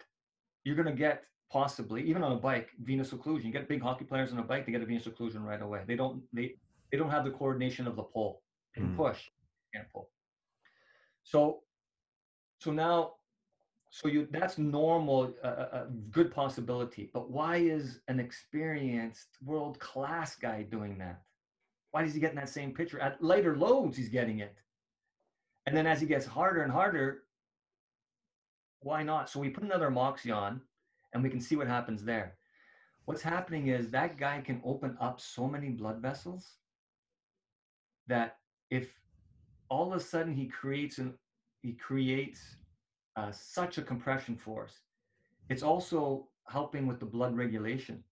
You're going to get possibly, even on a bike, venous occlusion. You get big hockey players on a bike, they get a venous occlusion right away. They don't, they, they don't have the coordination of the pull and
Mm.
push and pull. So, so now, so you that's normal, a, a a good possibility. But why is an experienced world class guy doing that? Why is he getting that same picture at lighter loads? He's getting it, and then as he gets harder and harder, why not? So we put another Moxy on, and we can see what happens there. What's happening is that guy can open up so many blood vessels that if all of a sudden he creates an he creates uh, such a compression force it's also helping with the blood regulation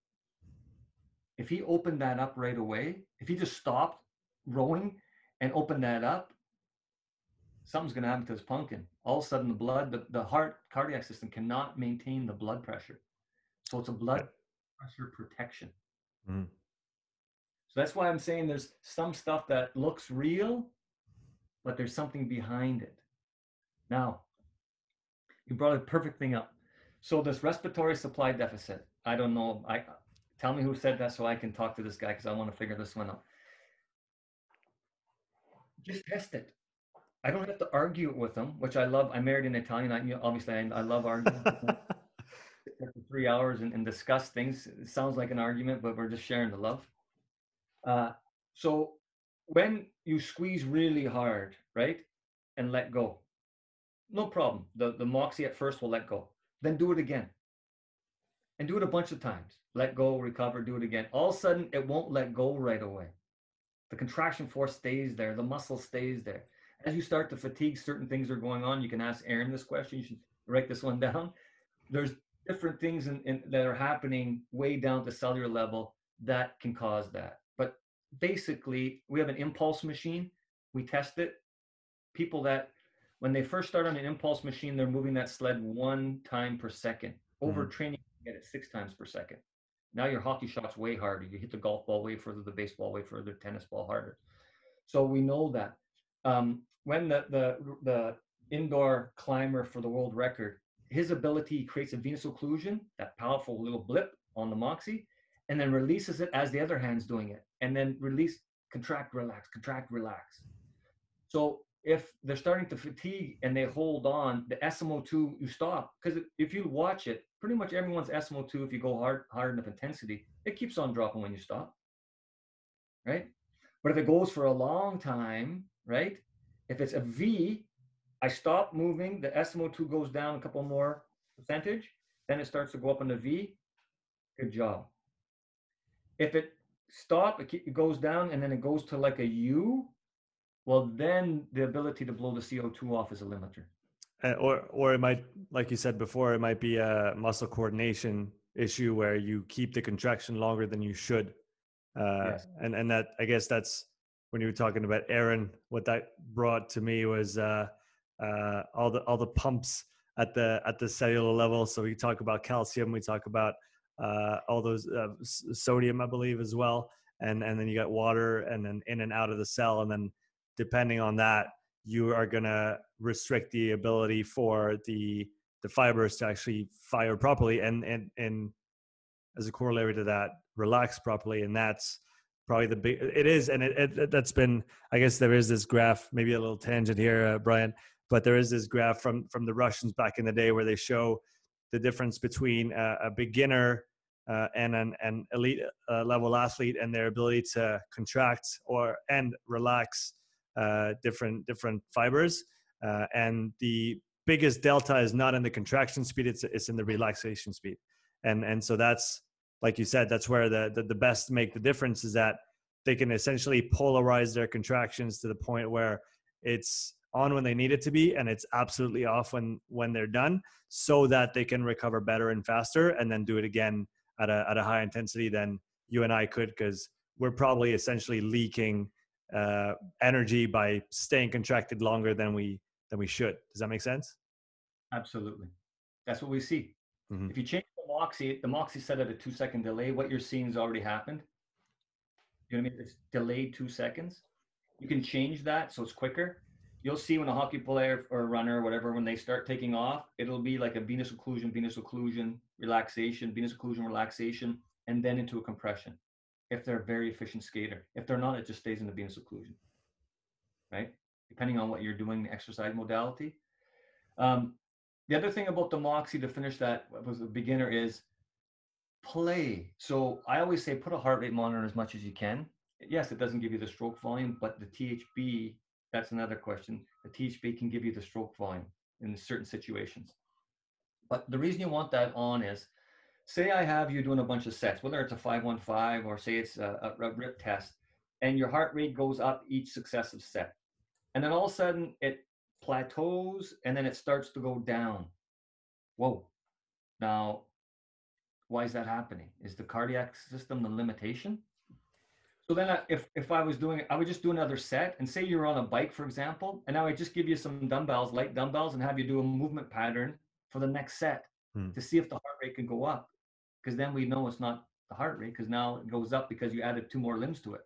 if he opened that up right away, if he just stopped rowing and opened that up, something's going to happen to his pumpkin. All of a sudden, the blood, the, the heart, cardiac system cannot maintain the blood pressure. So it's a blood pressure protection. Mm. So that's why I'm saying there's some stuff that looks real, but there's something behind it. Now, you brought a perfect thing up. So this respiratory supply deficit, I don't know. I tell me who said that so I can talk to this guy because I want to figure this one out. Just test it. I don't have to argue with them, which I love. I married an Italian. I, you know, obviously, I, I love arguing for three hours and, and, discuss things. It sounds like an argument, but we're just sharing the love. Uh, so when you squeeze really hard, right, and let go, no problem. The the Moxy at first will let go. Then do it again, and do it a bunch of times. Let go, recover, do it again. All of a sudden, it won't let go right away. The contraction force stays there. The muscle stays there as you start to fatigue, certain things are going on. You can ask Aaron this question. You should write this one down. There's different things in, in, that are happening way down to cellular level that can cause that. But basically, we have an impulse machine. We test it. People that, when they first start on an impulse machine, they're moving that sled one time per second. Mm-hmm. training, you get it six times per second. Now your hockey shot's way harder. You hit the golf ball way further, the baseball way further, the tennis ball harder. So we know that. Um, when the, the, the indoor climber for the world record, his ability creates a venous occlusion, that powerful little blip on the Moxy, and then releases it as the other hand's doing it, and then release, contract, relax, contract, relax. So if they're starting to fatigue and they hold on, the SMO2 you stop because if you watch it, pretty much everyone's SMO2 if you go hard hard enough intensity, it keeps on dropping when you stop, right? But if it goes for a long time, right, if it's a V, I stop moving, the SMO2 goes down a couple more percentage, then it starts to go up on the V. Good job. If it stop, it goes down and then it goes to like a U, well, then the ability to blow the CO2 off is a limiter.
Uh, or, or it might, like you said before, it might be a muscle coordination issue where you keep the contraction longer than you should. Uh, yes. And and that I guess that's when you were talking about Aaron, what that brought to me was uh, uh, all the all the pumps at the at the cellular level. So we talk about calcium, we talk about uh, all those uh, sodium, I believe, as well, and and then you got water, and then in and out of the cell, and then depending on that, you are gonna restrict the ability for the the fibers to actually fire properly, and and and as a corollary to that, relax properly, and that's probably the big it is and it, it, that's been i guess there is this graph maybe a little tangent here uh, brian but there is this graph from from the russians back in the day where they show the difference between a, a beginner uh, and an, an elite uh, level athlete and their ability to contract or and relax different different fibers. Uh, and the biggest delta is not in the contraction speed it's it's in the relaxation speed. And and so that's like you said, that's where the, the, the best make the difference is that they can essentially polarize their contractions to the point where it's on when they need it to be and it's absolutely off when when they're done so that they can recover better and faster and then do it again at a at a high intensity than you and I could because we're probably essentially leaking uh, energy by staying contracted longer than we than we should. Does that make sense?
Absolutely. That's what we see. Mm-hmm. If you change the Moxy, the Moxy set at a two second delay. What you're seeing has already happened. You know what I mean? It's delayed two seconds. You can change that so it's quicker. You'll see when a hockey player or a runner or whatever, when they start taking off, it'll be like a venous occlusion, venous occlusion, relaxation, venous occlusion, relaxation, and then into a compression. If they're a very efficient skater. If they're not, it just stays in the venous occlusion. Right? Depending on what you're doing, the exercise modality. Um, the other thing about the Moxy to finish that was a beginner is play. So I always say put a heart rate monitor as much as you can. Yes, it doesn't give you the stroke volume, but the THB, that's another question. The THB can give you the stroke volume in certain situations. But the reason you want that on is say I have you doing a bunch of sets, whether it's a 515 or say it's a, a, rip test, and your heart rate goes up each successive set. And then all of a sudden it plateaus and then it starts to go down. Whoa. Now, why is that happening? Is the cardiac system the limitation? So then, I, if if I was doing, I would just do another set, and say you're on a bike, for example, and now I just give you some dumbbells, light dumbbells, and have you do a movement pattern for the next set
Hmm.
to see if the heart rate can go up, because then we know it's not the heart rate, because now it goes up because you added two more limbs to it.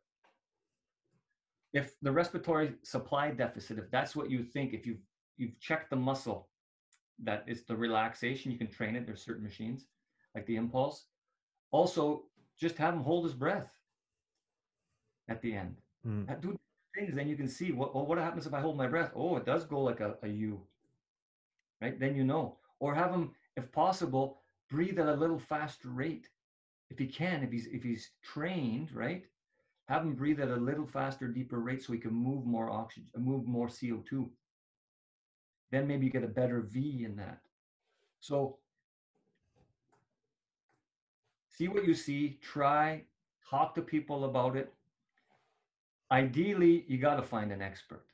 If the respiratory supply deficit, if that's what you think, if you've you've checked the muscle, that is the relaxation, you can train it. There's certain machines like the impulse. Also, just have him hold his breath at the end.
Mm.
Do things, then you can see what well, what happens if I hold my breath. Oh, it does go like a, a U. Right? Then you know. Or have him, if possible, breathe at a little faster rate. If he can, if he's if he's trained, right? Have him breathe at a little faster, deeper rate so he can move more oxygen, move more CO2. Then maybe you get a better V in that. So see what you see, try, talk to people about it. Ideally, you got to find an expert,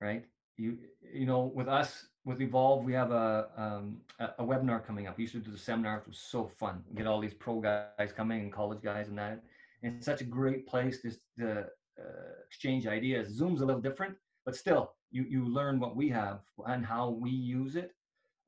right? You you know, with us with Evolve, we have a um, a, webinar coming up. Used to do the seminars; it was so fun. Get all these pro guys coming and college guys and that. And it's such a great place just to uh, exchange ideas. Zoom's a little different, but still, you you learn what we have and how we use it.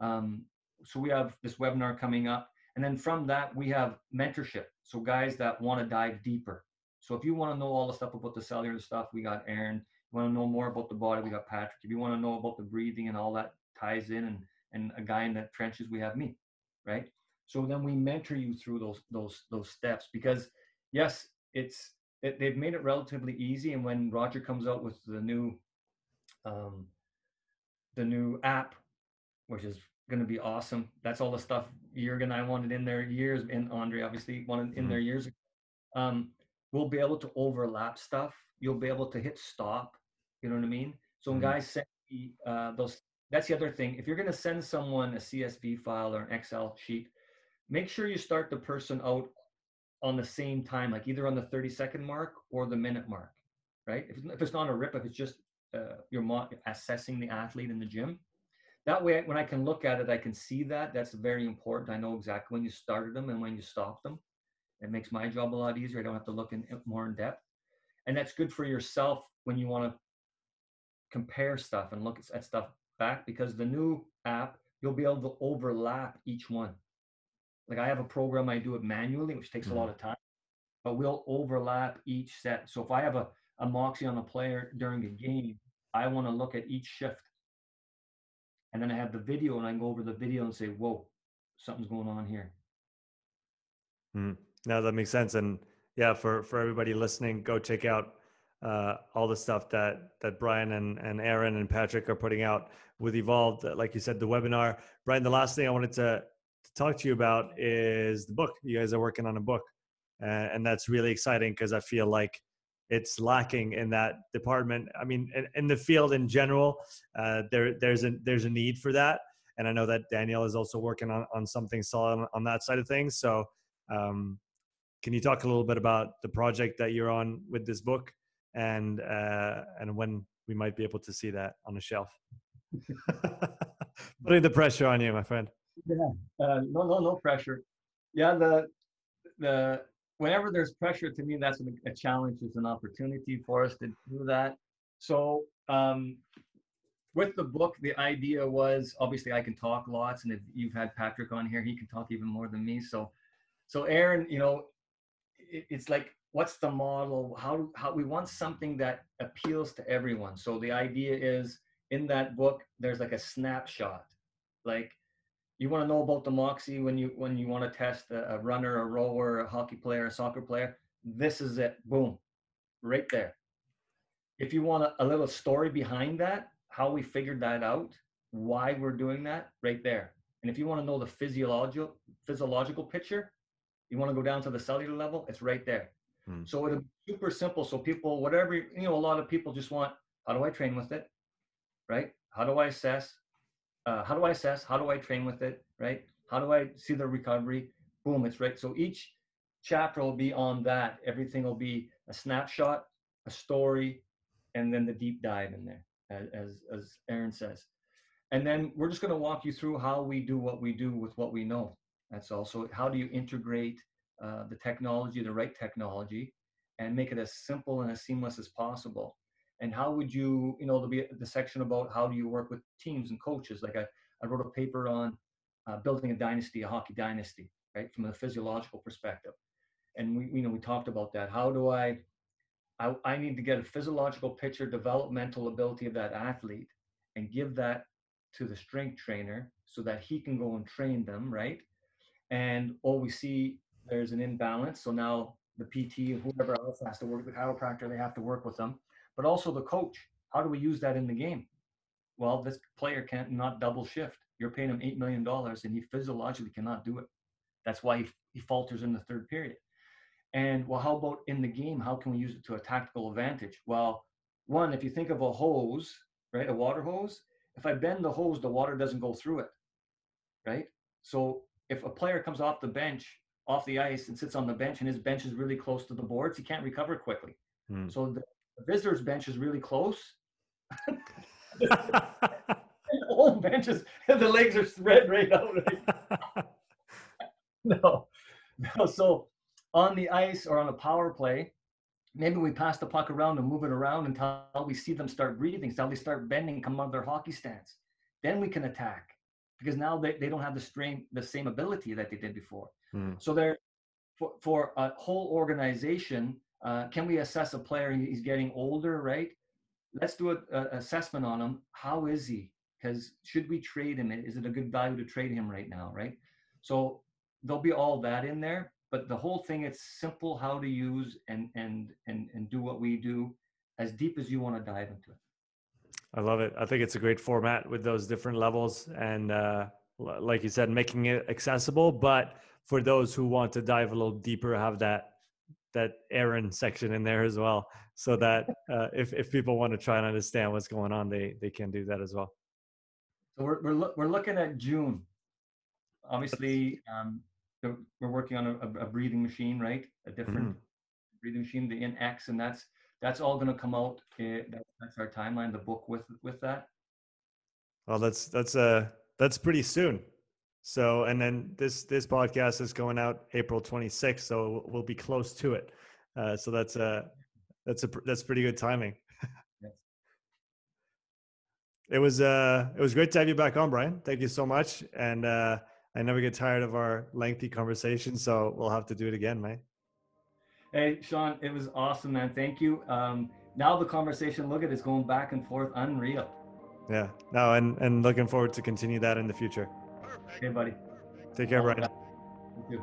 Um, so we have this webinar coming up and then from that, we have mentorship. So guys that want to dive deeper. So if you want to know all the stuff about the cellular stuff, we got Aaron. You want to know more about the body, we got Patrick. If you want to know about the breathing and all that ties in, and and a guy in the trenches, we have me, right? So then we mentor you through those those those steps because yes, it's it, they've made it relatively easy. And when Roger comes out with the new um, the new app, which is going to be awesome. That's all the stuff Jurgen and I wanted in there years, and Andre obviously wanted in
Mhm.
there years ago. Um, we'll be able to overlap stuff. You'll be able to hit stop. You know what I mean? So when
Mhm.
guys send me uh, those, that's the other thing. If you're going to send someone a CSV file or an Excel sheet, make sure you start the person out on the same time, like either on the 30 second mark or the minute mark, right? If, if it's not a rip, if it's just uh, you're assessing the athlete in the gym, that way when i can look at it i can see that. That's very important. I know exactly when you started them and when you stopped them. It makes my job a lot easier. I don't have to look in more in depth. And that's good for yourself when you want to compare stuff and look at, at stuff back because the new app you'll be able to overlap each one. Like i have a program i do it manually which takes a lot mm-hmm. of time but we'll overlap each set. So if i have a, a Moxy on a player during a game i want to look at each shift. And then I have the video and I can go over the video and say, whoa, something's going on here. Mm.
No, that makes sense. And yeah, for for everybody listening, go check out uh, all the stuff that that Brian and and Aaron and Patrick are putting out with Evolved. Like you said, the webinar. Brian, the last thing I wanted to, to talk to you about is the book. You guys are working on a book, uh, and that's really exciting because I feel like it's lacking in that department. I mean, in, in the field in general, uh, there there's a there's a need for that, and I know that Danielle is also working on on something solid on, on that side of things. So. Um, can you talk a little bit about the project that you're on with this book and uh, and when we might be able to see that on a shelf? Putting the pressure on you, my friend.
Yeah, uh, no, no, no pressure. Yeah, the the whenever there's pressure to me, that's a, challenge. It's an opportunity for us to do that. So um, with the book, the idea was obviously I can talk lots, and if you've had Patrick on here, he can talk even more than me. So, so Aaron, you know, it, it's like what's the model? How how we want something that appeals to everyone. So the idea is in that book, there's like a snapshot, like you want to know about the Moxy when you when you want to test a, a runner a rower a hockey player a soccer player? This is it. Boom. Right there. If you want a, a little story behind that how we figured that out why we're doing that right there. And if you want to know the physiological physiological picture you want to go down to the cellular level it's right there
Hmm.
so it's super simple so people whatever you know a lot of people just want how do i train with it right how do i assess uh, how do I assess? How do I train with it? Right? How do I see the recovery? Boom, it's right. So each chapter will be on that. Everything will be a snapshot, a story, and then the deep dive in there, as, as Aaron says. And then we're just going to walk you through how we do what we do with what we know. That's also how do you integrate uh, the technology, the right technology, and make it as simple and as seamless as possible. And how would you, you know, there'll be the section about how do you work with teams and coaches. Like I, I wrote a paper on uh, building a dynasty, a hockey dynasty, right, from a physiological perspective. And we, you know, we talked about that. How do I, I, I need to get a physiological picture, developmental ability of that athlete, and give that to the strength trainer so that he can go and train them, right? And all we see there's an imbalance. So now the PT whoever else has to work, with the chiropractor, they have to work with them, but also the coach. How do we use that in the game? Well, this player can't not double shift. You're paying him $8 million and he physiologically cannot do it. That's why he, he falters in the third period. And well, how about in the game? How can we use it to a tactical advantage? Well, one, if you think of a hose, right, a water hose, if I bend the hose, the water doesn't go through it, right? So if a player comes off the bench, off the ice, and sits on the bench, and his bench is really close to the boards, he can't recover quickly. Hmm. So the, the visitor's bench is really close. the whole bench is, the legs are spread right out. Right? no, no. So on the ice or on a power play, maybe we pass the puck around and move it around until we see them start breathing, until they start bending, come out of their hockey stance. Then we can attack because now they, they don't have the strain, the same ability that they did before. Mm. So they're for, for a whole organization, uh, can we assess a player? He's getting older, right? Let's do an assessment on him. How is he? Because should we trade him? Is it a good value to trade him right now, right? So there'll be all that in there but the whole thing it's simple how to use and and and and do what we do as deep as you want to dive into it
i love it i think it's a great format with those different levels and uh, like you said making it accessible but for those who want to dive a little deeper have that that Aaron section in there as well so that uh, if, if people want to try and understand what's going on they they can do that as well
so we're, we're, lo- we're looking at june obviously um, we're working on a, a breathing machine, right? A different mm-hmm. breathing machine, the InX, and that's that's all going to come out. Uh, that's our timeline. The book with with that.
Well, that's that's uh that's pretty soon. So, and then this this podcast is going out April 26th, so we'll be close to it. Uh, so that's a that's a that's pretty good timing. yes. It was uh it was great to have you back on, Brian. Thank you so much, and uh, I never get tired of our lengthy conversation, so we'll have to do it again, mate.
Hey, Sean, it was awesome, man. Thank you. Um, now the conversation, look at it's going back and forth, unreal.
Yeah, no, and and looking forward to continue that in the future.
Okay, buddy.
Take care, Brian.
You.